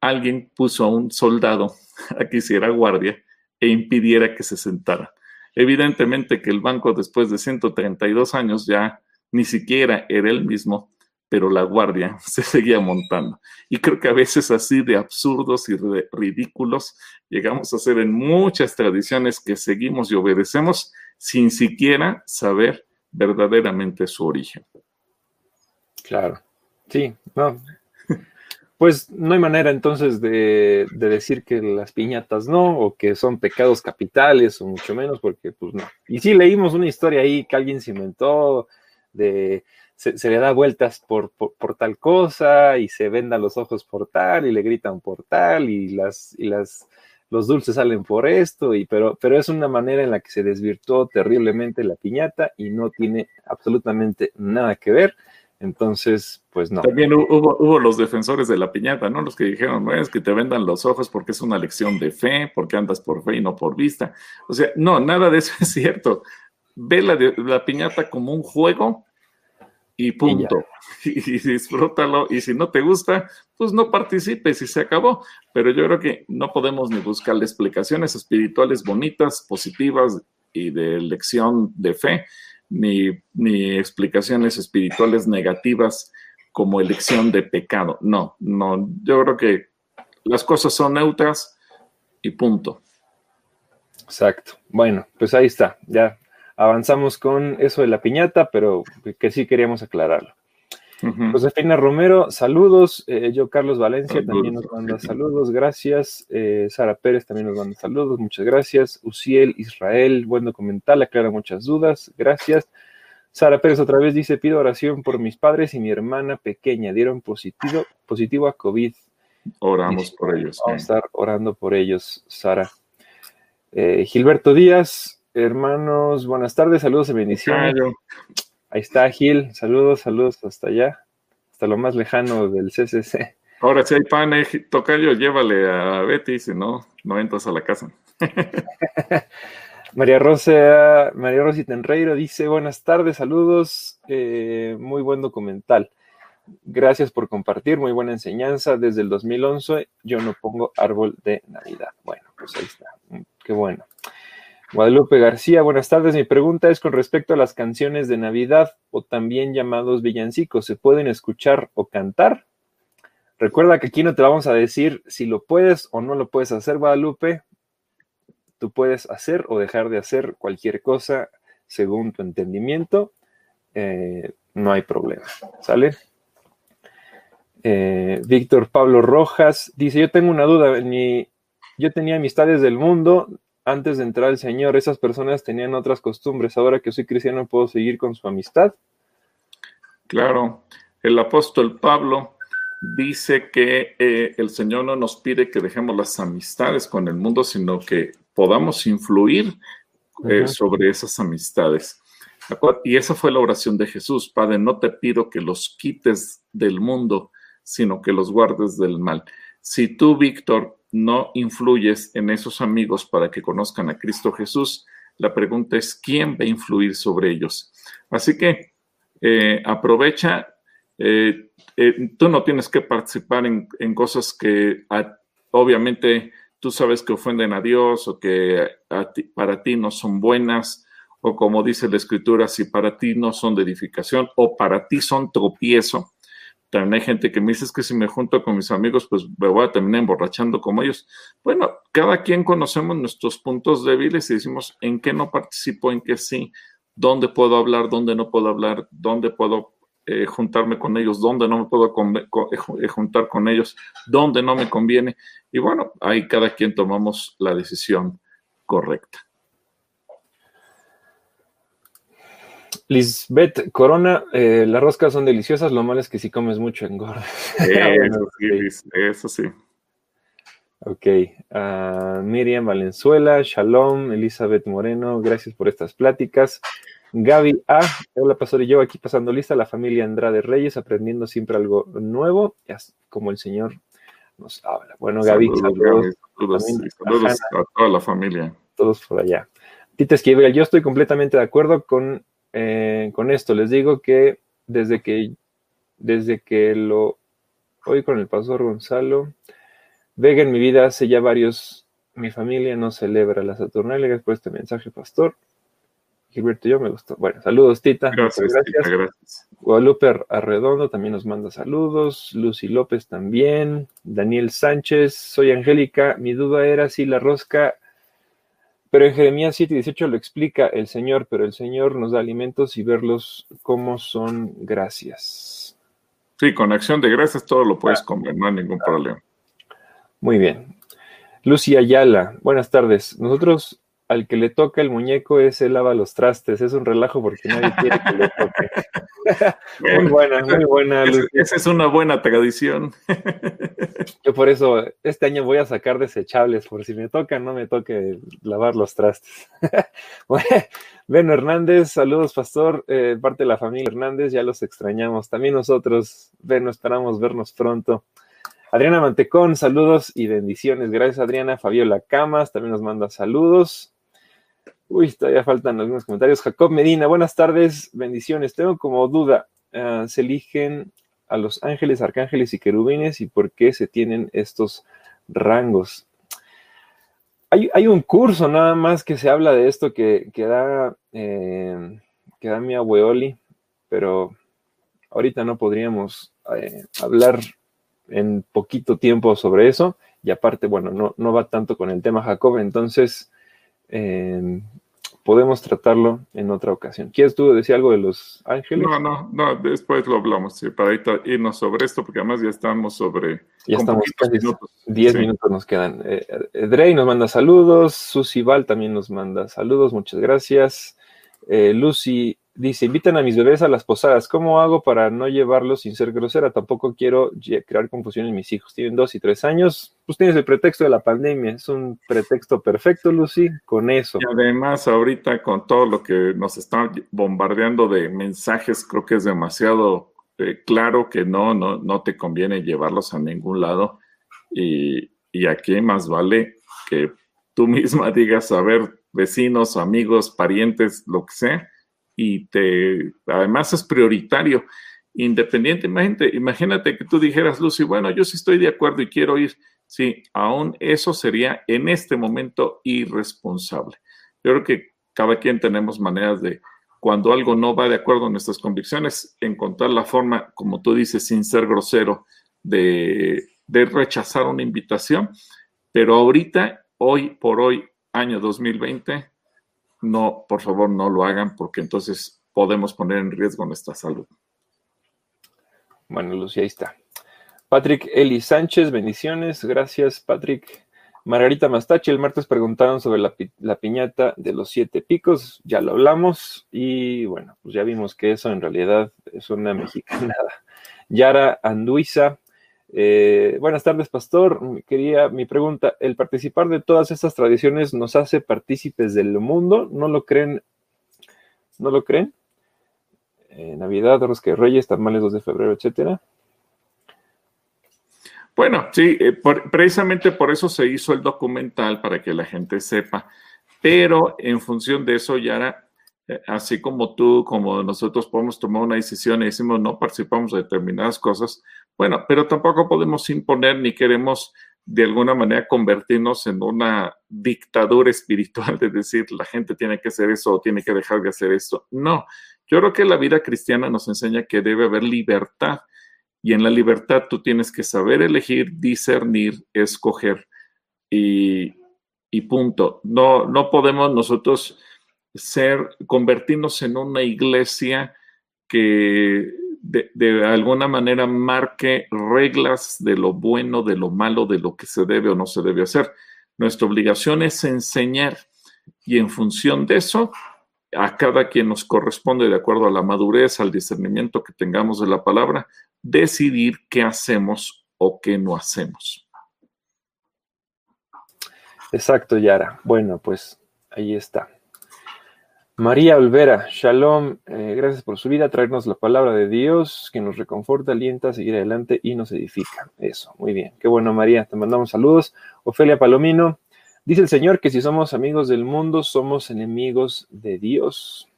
alguien puso a un soldado a que hiciera guardia e impidiera que se sentara. Evidentemente que el banco después de 132 años ya ni siquiera era el mismo, pero la guardia se seguía montando. Y creo que a veces así de absurdos y de ridículos llegamos a ser en muchas tradiciones que seguimos y obedecemos sin siquiera saber verdaderamente su origen. Claro, sí, no, pues no hay manera entonces de, decir que las piñatas no, o que son pecados capitales, o mucho menos, porque pues no. Y sí leímos una historia ahí que alguien se inventó, de se, le da vueltas por, por, tal cosa, y se venda los ojos por tal, y le gritan por tal, y las, y las los dulces salen por esto, y pero, pero es una manera en la que se desvirtuó terriblemente la piñata y no tiene absolutamente nada que ver entonces, pues no. También hubo, los defensores de la piñata, ¿no? Los que dijeron, no es que te vendan los ojos porque es una lección de fe, porque andas por fe y no por vista. O sea, no, nada de eso es cierto. Ve la, la piñata como un juego y punto. Y, disfrútalo. Y si no te gusta, pues no participes y se acabó. Pero yo creo que no podemos ni buscarle explicaciones espirituales bonitas, positivas y de lección de fe ni, explicaciones espirituales negativas como elección de pecado. No, no, yo creo que las cosas son neutras y punto. Exacto. Bueno, pues ahí está. Ya avanzamos con eso de la piñata, pero que sí queríamos aclararlo. Josefina Romero, saludos. Eh, yo, Carlos Valencia, también nos manda saludos, gracias. Eh, Sara Pérez también nos manda saludos, muchas gracias. Uciel Israel, buen documental, aclara muchas dudas, gracias. Sara Pérez otra vez dice, pido oración por mis padres y mi hermana pequeña, dieron positivo, positivo a COVID. Oramos por ellos. Vamos a estar orando por ellos, Sara. Eh, Gilberto Díaz, hermanos, buenas tardes, saludos y bendiciones. Ahí está Gil, saludos, saludos hasta allá, hasta lo más lejano del CCC. Ahora si hay pan, eh, tocayo, llévale a Betty, si no, no entras a la casa. María Rosa, María Rosa Tenreiro dice, buenas tardes, saludos, eh, muy buen documental. Gracias por compartir, muy buena enseñanza. Desde el 2011 yo no pongo árbol de Navidad. Bueno, pues ahí está, qué bueno. Guadalupe García, buenas tardes. Mi pregunta es con respecto a las canciones de Navidad o también llamados villancicos. ¿Se pueden escuchar o cantar? Recuerda que aquí no te vamos a decir si lo puedes o no lo puedes hacer, Guadalupe. Tú puedes hacer o dejar de hacer cualquier cosa según tu entendimiento. Eh, no hay problema. ¿Sale? Eh, Víctor Pablo Rojas dice: Yo tengo una duda. yo tenía amistades del mundo antes de entrar al Señor, esas personas tenían otras costumbres. Ahora que soy cristiano, ¿puedo seguir con su amistad? Claro, el apóstol Pablo dice que eh, el Señor no nos pide que dejemos las amistades con el mundo, sino que podamos influir eh, sobre esas amistades. Y esa fue la oración de Jesús. Padre, no te pido que los quites del mundo, sino que los guardes del mal. Si tú, Víctor, no influyes en esos amigos para que conozcan a Cristo Jesús, la pregunta es, ¿quién va a influir sobre ellos? Así que eh, aprovecha, eh, eh, tú no tienes que participar en, cosas que obviamente tú sabes que ofenden a Dios o que para ti no son buenas, o como dice la escritura, si para ti no son de edificación o para ti son tropiezo, también hay gente que me dice que si me junto con mis amigos, pues me voy a terminar emborrachando como ellos. Bueno, cada quien conocemos nuestros puntos débiles y decimos en qué no participo, en qué sí, dónde puedo hablar, dónde no puedo hablar, dónde puedo eh, juntarme con ellos, dónde no me puedo eh, juntar con ellos, dónde no me conviene. Y bueno, ahí cada quien tomamos la decisión correcta. Lisbeth Corona, eh, las roscas son deliciosas, lo malo es que si comes mucho engorda. Eso, sí, eso sí. Ok. Uh, Miriam Valenzuela, Shalom, Elizabeth Moreno, gracias por estas pláticas. Gaby A. Hola, pastor, y yo aquí pasando lista, la familia Andrade Reyes, aprendiendo siempre algo nuevo, como el Señor nos habla. Bueno, Gaby, saludos, saludos, a toda la familia. Todos por allá. Tita Esquivel, yo estoy completamente de acuerdo con, eh, con esto. Les digo que desde que desde que lo oí con el pastor Gonzalo Vega en mi vida hace ya varios, mi familia no celebra la Saturnalia, gracias por este mensaje, pastor. Gilberto yo me gustó. Bueno, saludos, Tita. Gracias, gracias. Guadalupe Arredondo también nos manda saludos. Lucy López también. Daniel Sánchez. Soy Angélica. Mi duda era si la rosca. Pero en Jeremías 7 y 18 lo explica el Señor, pero el Señor nos da alimentos y verlos como son gracias. Sí, con acción de gracias todo lo puedes comer, no hay ningún problema. Muy bien. Lucy Ayala, buenas tardes. Nosotros al que le toca el muñeco ese lava los trastes. Es un relajo porque nadie quiere que le toque. muy buena, muy buena. Esa es una buena tradición. Yo por eso este año voy a sacar desechables, por si me toca, no me toque lavar los trastes. bueno, Hernández, saludos, pastor, eh, parte de la familia Hernández, ya los extrañamos. También nosotros, Beno, esperamos vernos pronto. Adriana Mantecón, saludos y bendiciones. Gracias, Adriana. Fabiola Camas también nos manda saludos. Uy, todavía faltan algunos comentarios. Jacob Medina, buenas tardes, bendiciones. Tengo como duda, ah, ¿se eligen a los ángeles, arcángeles y querubines y por qué se tienen estos rangos? Hay, un curso nada más que se habla de esto que, da, eh, que da mi abueli, pero ahorita no podríamos eh, hablar en poquito tiempo sobre eso. Y aparte, bueno, no, no va tanto con el tema Jacob, entonces eh, podemos tratarlo en otra ocasión. ¿Quieres tú decir algo de los ángeles? No, no, no, después lo hablamos, sí, para irnos sobre esto, porque además ya estamos sobre... Ya estamos casi minutos. 10 minutos nos quedan. Eh, eh, Drey nos manda saludos, Susi Val también nos manda saludos, muchas gracias. Eh, Lucy Dice, invitan a mis bebés a las posadas. ¿Cómo hago para no llevarlos sin ser grosera? Tampoco quiero crear confusión en mis hijos. Tienen dos y tres años. Pues tienes el pretexto de la pandemia. Es un pretexto perfecto, Lucy, con eso. Y además, ahorita con todo lo que nos están bombardeando de mensajes, creo que es demasiado eh, claro que no, no, no te conviene llevarlos a ningún lado. Y, y aquí más vale que tú misma digas, a ver, vecinos, amigos, parientes, lo que sea y te, además es prioritario, independientemente, imagínate que tú dijeras, Lucy, bueno, yo sí estoy de acuerdo y quiero ir, sí, aún eso sería en este momento irresponsable. Yo creo que cada quien tenemos maneras de, cuando algo no va de acuerdo con nuestras convicciones, encontrar la forma, como tú dices, sin ser grosero, de, de rechazar una invitación, pero ahorita, hoy por hoy, año 2020, no, por favor, no lo hagan porque entonces podemos poner en riesgo nuestra salud. Bueno, Lucy, ahí está. Patrick Eli Sánchez, bendiciones. Gracias, Patrick. Margarita Mastachi, el martes preguntaron sobre la, piñata de los siete picos, ya lo hablamos y bueno, pues ya vimos que eso en realidad es una mexicanada. Yara Anduiza, eh, buenas tardes, pastor. Quería mi pregunta, ¿el participar de todas estas tradiciones nos hace partícipes del mundo? ¿No lo creen? ¿No lo creen? Eh, Navidad, Rosca de Reyes, tamales 2 de febrero, etcétera. Bueno, sí, eh, precisamente por eso se hizo el documental para que la gente sepa, pero en función de eso, Yara, así como tú, como nosotros podemos tomar una decisión y decimos no participamos de determinadas cosas, bueno, pero tampoco podemos imponer ni queremos de alguna manera convertirnos en una dictadura espiritual de decir la gente tiene que hacer eso o tiene que dejar de hacer esto. No, yo creo que la vida cristiana nos enseña que debe haber libertad y en la libertad tú tienes que saber elegir, discernir, escoger y, y punto. No, no podemos nosotros ser, convertirnos en una iglesia que de, alguna manera marque reglas de lo bueno, de lo malo, de lo que se debe o no se debe hacer. Nuestra obligación es enseñar y en función de eso, a cada quien nos corresponde, de acuerdo a la madurez, al discernimiento que tengamos de la palabra, decidir qué hacemos o qué no hacemos. Exacto, Yara. Bueno, pues ahí está. María Olvera, Shalom, eh, gracias por su vida, traernos la palabra de Dios que nos reconforta, alienta a seguir adelante y nos edifica. Eso, muy bien. Qué bueno, María, te mandamos saludos. Ofelia Palomino, dice el Señor que si somos amigos del mundo, somos enemigos de Dios.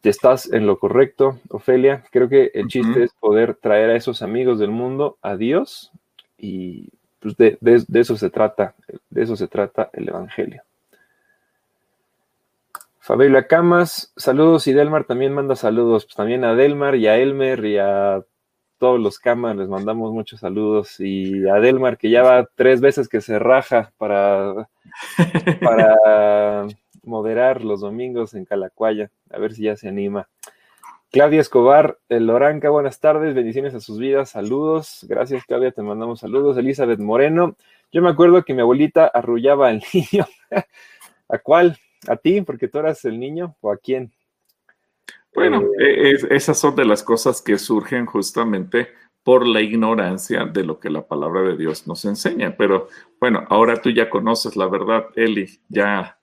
Te estás en lo correcto, Ofelia. Creo que el chiste es poder traer a esos amigos del mundo a Dios y pues de eso se trata, de eso se trata el Evangelio. Fabiola Camas, saludos y Delmar también manda saludos, pues también a Delmar y a Elmer y a todos los Camas les mandamos muchos saludos y a Delmar que ya va tres veces que se raja para, para moderar los domingos en Calacuaya, a ver si ya se anima. Claudia Escobar, el Loranca, buenas tardes, bendiciones a sus vidas, saludos, gracias Claudia, te mandamos saludos. Elizabeth Moreno, yo me acuerdo que mi abuelita arrullaba al niño, ¿a cuál? ¿A ti? Porque tú eras el niño o a quién? Bueno, eh, esas son de las cosas que surgen justamente por la ignorancia de lo que la palabra de Dios nos enseña. Pero bueno, ahora tú ya conoces la verdad, Eli, ya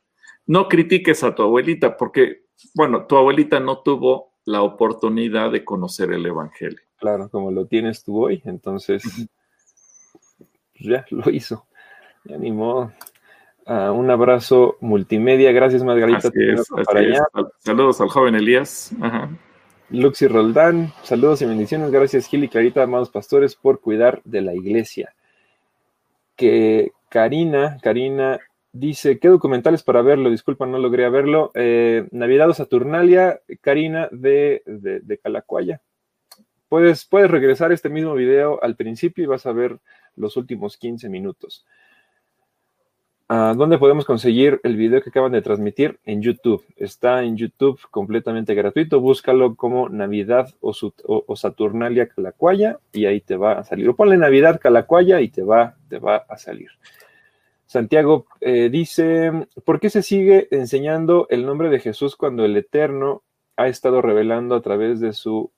no critiques a tu abuelita porque, bueno, tu abuelita no tuvo la oportunidad de conocer el Evangelio. Claro, como lo tienes tú hoy, entonces pues ya lo hizo. Ya ni modo. Ah, un abrazo multimedia. Gracias, Margarita. Saludos al joven Elías. Luxi Roldán, saludos y bendiciones. Gracias, Gil y Clarita, amados pastores, por cuidar de la iglesia. Que Karina, Karina dice, ¿qué documentales para verlo? Disculpa, no logré verlo. Eh, Navidad o Saturnalia, Karina de, de, Calacuaya. Puedes, puedes regresar este mismo video al principio y vas a ver los últimos 15 minutos. ¿Dónde podemos conseguir el video que acaban de transmitir? En YouTube. Está en YouTube completamente gratuito. Búscalo como Navidad o, Saturnalia Calacuaya y ahí te va a salir. O ponle Navidad Calacuaya y te va, te va a salir. Santiago eh, dice, ¿por qué se sigue enseñando el nombre de Jesús cuando el Eterno ha estado revelando a través de su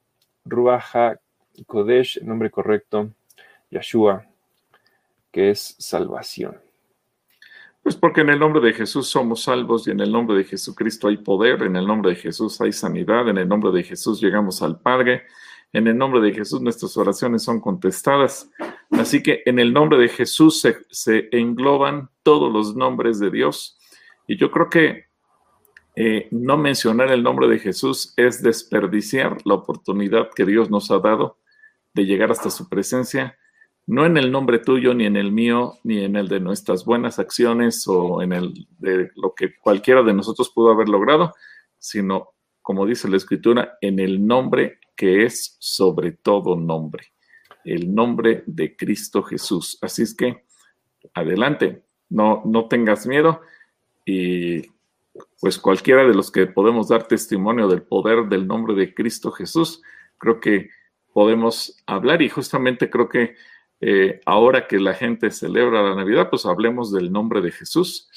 Ruaja Kodesh, nombre correcto, Yeshua, que es salvación? Pues porque en el nombre de Jesús somos salvos y en el nombre de Jesucristo hay poder, en el nombre de Jesús hay sanidad, en el nombre de Jesús llegamos al Padre, en el nombre de Jesús nuestras oraciones son contestadas. Así que en el nombre de Jesús se, engloban todos los nombres de Dios. Y yo creo que eh, no mencionar el nombre de Jesús es desperdiciar la oportunidad que Dios nos ha dado de llegar hasta su presencia no en el nombre tuyo, ni en el mío, ni en el de nuestras buenas acciones o en el de lo que cualquiera de nosotros pudo haber logrado, sino, como dice la escritura, en el nombre que es sobre todo nombre, el nombre de Cristo Jesús. Así es que, adelante, no, no tengas miedo y pues cualquiera de los que podemos dar testimonio del poder del nombre de Cristo Jesús, creo que podemos hablar y justamente creo que eh, ahora que la gente celebra la Navidad, pues hablemos del nombre de Jesús,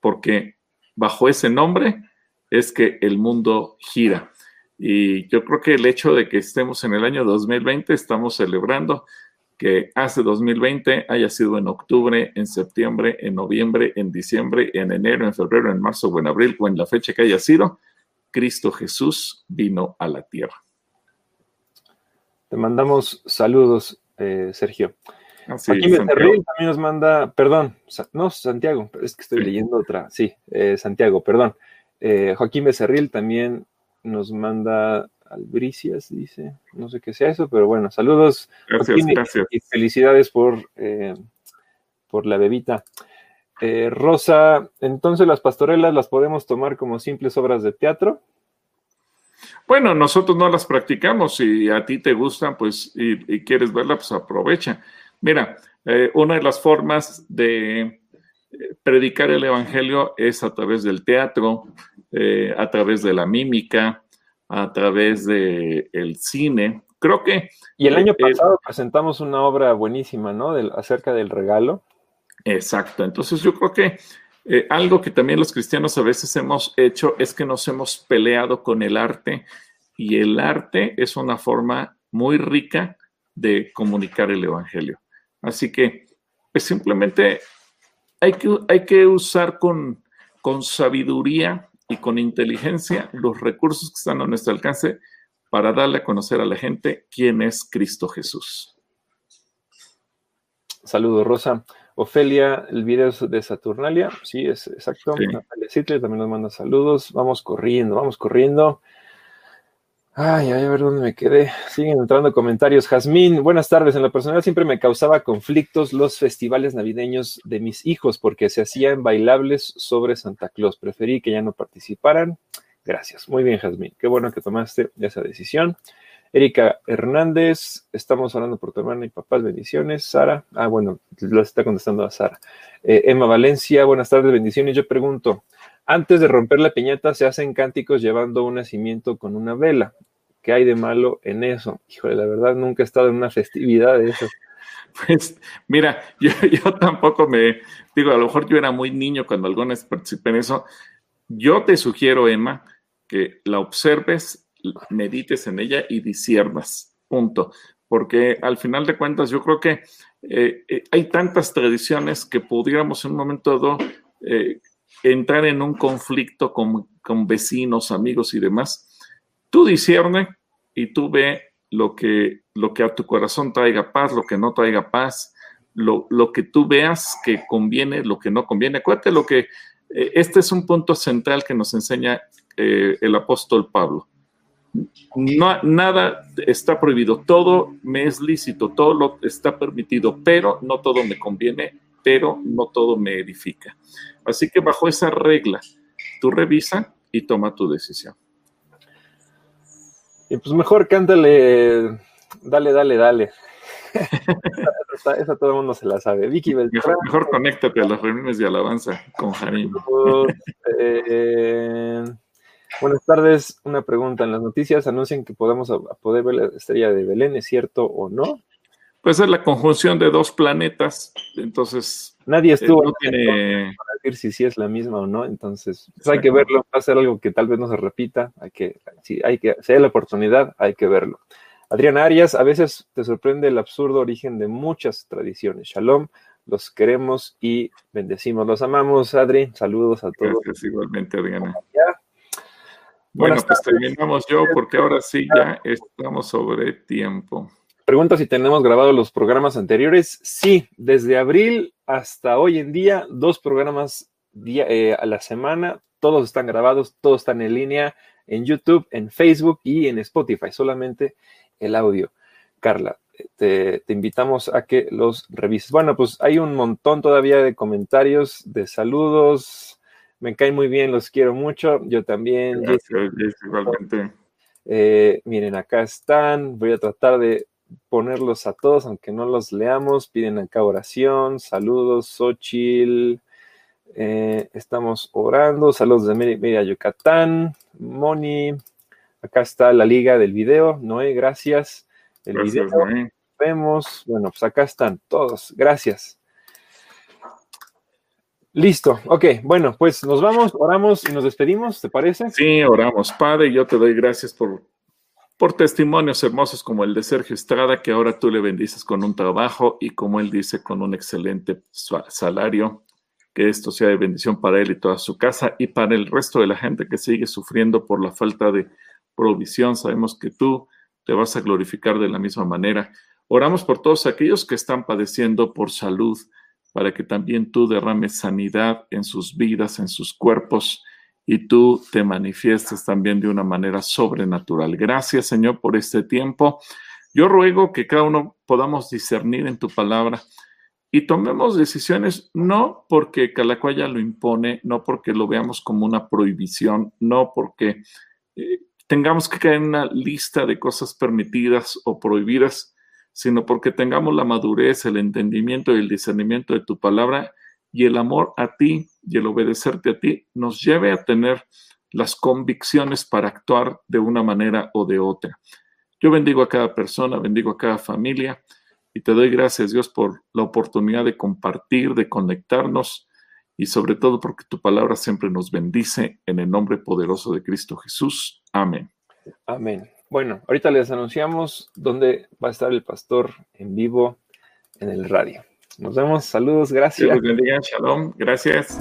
porque bajo ese nombre es que el mundo gira. Y yo creo que el hecho de que estemos en el año 2020, estamos celebrando que hace 2020 haya sido en octubre, en septiembre, en noviembre, en diciembre, en enero, en febrero, en marzo o en abril o en la fecha que haya sido, Cristo Jesús vino a la tierra. Te mandamos saludos eh, Sergio. Joaquín Becerril también nos manda, perdón, no, Santiago, es que estoy leyendo otra, sí, eh, Santiago, perdón. Eh, Joaquín Becerril también nos manda albricias, dice, no sé qué sea eso, pero bueno, saludos. Gracias, gracias. Y, felicidades por, por la bebita. Rosa, entonces las pastorelas las podemos tomar como simples obras de teatro. Bueno, nosotros no las practicamos. Si a ti te gustan, pues, y, quieres verla, pues aprovecha. Mira, eh, una de las formas de eh, predicar el Evangelio es a través del teatro, eh, a través de la mímica, a través del el cine. Creo que... Y el año pasado presentamos una obra buenísima, ¿no? acerca del regalo. Exacto. Entonces yo creo que eh, algo que también los cristianos a veces hemos hecho es que nos hemos peleado con el arte y el arte es una forma muy rica de comunicar el Evangelio. Así que, pues simplemente hay que, hay que usar con, con sabiduría y con inteligencia los recursos que están a nuestro alcance para darle a conocer a la gente quién es Cristo Jesús. Saludos, Rosa. Ofelia, el video de Saturnalia, sí, es exacto. Sí. también nos manda saludos. Vamos corriendo, vamos corriendo. Ay, a ver dónde me quedé. Siguen entrando comentarios. Jazmín, buenas tardes. En la personal siempre me causaba conflictos los festivales navideños de mis hijos porque se hacían bailables sobre Santa Claus. Preferí que ya no participaran. Gracias. Muy bien, Jazmín. Qué bueno que tomaste esa decisión. Erika Hernández, estamos hablando por tu hermana y papás, bendiciones. Sara, ah, bueno, lo está contestando a Sara. Eh, Emma Valencia, buenas tardes, bendiciones. Yo pregunto, antes de romper la piñata se hacen cánticos llevando un nacimiento con una vela. ¿Qué hay de malo en eso? Híjole, la verdad nunca he estado en una festividad de eso. Pues mira, yo, tampoco me, digo, a lo mejor yo era muy niño cuando algunos participé en eso. Yo te sugiero, Emma, que la observes medites en ella y disiernas, punto. Porque al final de cuentas yo creo que eh, eh, hay tantas tradiciones que pudiéramos en un momento dado eh, entrar en un conflicto con, vecinos, amigos y demás. Tú discierne y tú ve lo que, lo que a tu corazón traiga paz, lo que no traiga paz, lo, lo que tú veas que conviene, lo que no conviene. Acuérdate lo que, este es un punto central que nos enseña el apóstol Pablo no, nada está prohibido, todo me es lícito, todo lo está permitido, pero no todo me conviene, pero no todo me edifica. Así que bajo esa regla, tú revisa y toma tu decisión. Y pues mejor cántale, dale, dale, dale. esa, todo el mundo se la sabe. Vicky Mejor, mejor conéctate a las reuniones de alabanza con Jaime. Eh, Buenas tardes. Una pregunta. En las noticias anuncian que podemos poder ver la estrella de Belén. ¿Es cierto o no? Pues es la conjunción de dos planetas. Entonces. Nadie estuvo no tiene... para decir si sí es la misma o no. Entonces, pues hay que verlo. Va a ser algo que tal vez no se repita. Hay que, si hay que, si hay la oportunidad, hay que verlo. Adriana Arias, a veces te sorprende el absurdo origen de muchas tradiciones. Shalom, los queremos y bendecimos. Los amamos, Adri. Saludos a todos. Gracias, igualmente, Adriana. Bueno, pues terminamos yo porque ahora sí ya estamos sobre tiempo. Pregunta si tenemos grabados los programas anteriores. Sí, desde abril hasta hoy en día, dos programas eh, a la semana. Todos están grabados, todos están en línea en YouTube, en Facebook y en Spotify. Solamente el audio. Carla, te, te, invitamos a que los revises. Bueno, pues hay un montón todavía de comentarios, de saludos, me caen muy bien, los quiero mucho. Yo también. igualmente. Eh, miren, acá están. Voy a tratar de ponerlos a todos, aunque no los leamos. Piden acá oración. Saludos, Xochil. Eh, estamos orando. Saludos de Media Yucatán. Moni. Acá está la liga del video. Noé, gracias. El video. Vemos. Bueno, pues acá están todos. Gracias. Listo, ok, bueno, pues nos vamos, oramos y nos despedimos, ¿te parece? Sí, oramos. Padre, yo te doy gracias por, por testimonios hermosos como el de Sergio Estrada, que ahora tú le bendices con un trabajo y como él dice, con un excelente salario. Que esto sea de bendición para él y toda su casa y para el resto de la gente que sigue sufriendo por la falta de provisión. Sabemos que tú te vas a glorificar de la misma manera. Oramos por todos aquellos que están padeciendo por salud para que también tú derrames sanidad en sus vidas, en sus cuerpos, y tú te manifiestes también de una manera sobrenatural. Gracias, Señor, por este tiempo. Yo ruego que cada uno podamos discernir en tu palabra y tomemos decisiones no porque Calacuaya lo impone, no porque lo veamos como una prohibición, no porque eh, tengamos que caer en una lista de cosas permitidas o prohibidas, sino porque tengamos la madurez, el entendimiento y el discernimiento de tu palabra y el amor a ti y el obedecerte a ti nos lleve a tener las convicciones para actuar de una manera o de otra. Yo bendigo a cada persona, bendigo a cada familia y te doy gracias Dios por la oportunidad de compartir, de conectarnos y sobre todo porque tu palabra siempre nos bendice en el nombre poderoso de Cristo Jesús. Amén. Amén. Bueno, ahorita les anunciamos dónde va a estar el pastor en vivo en el radio. Nos vemos, saludos, gracias. Dios shalom, gracias.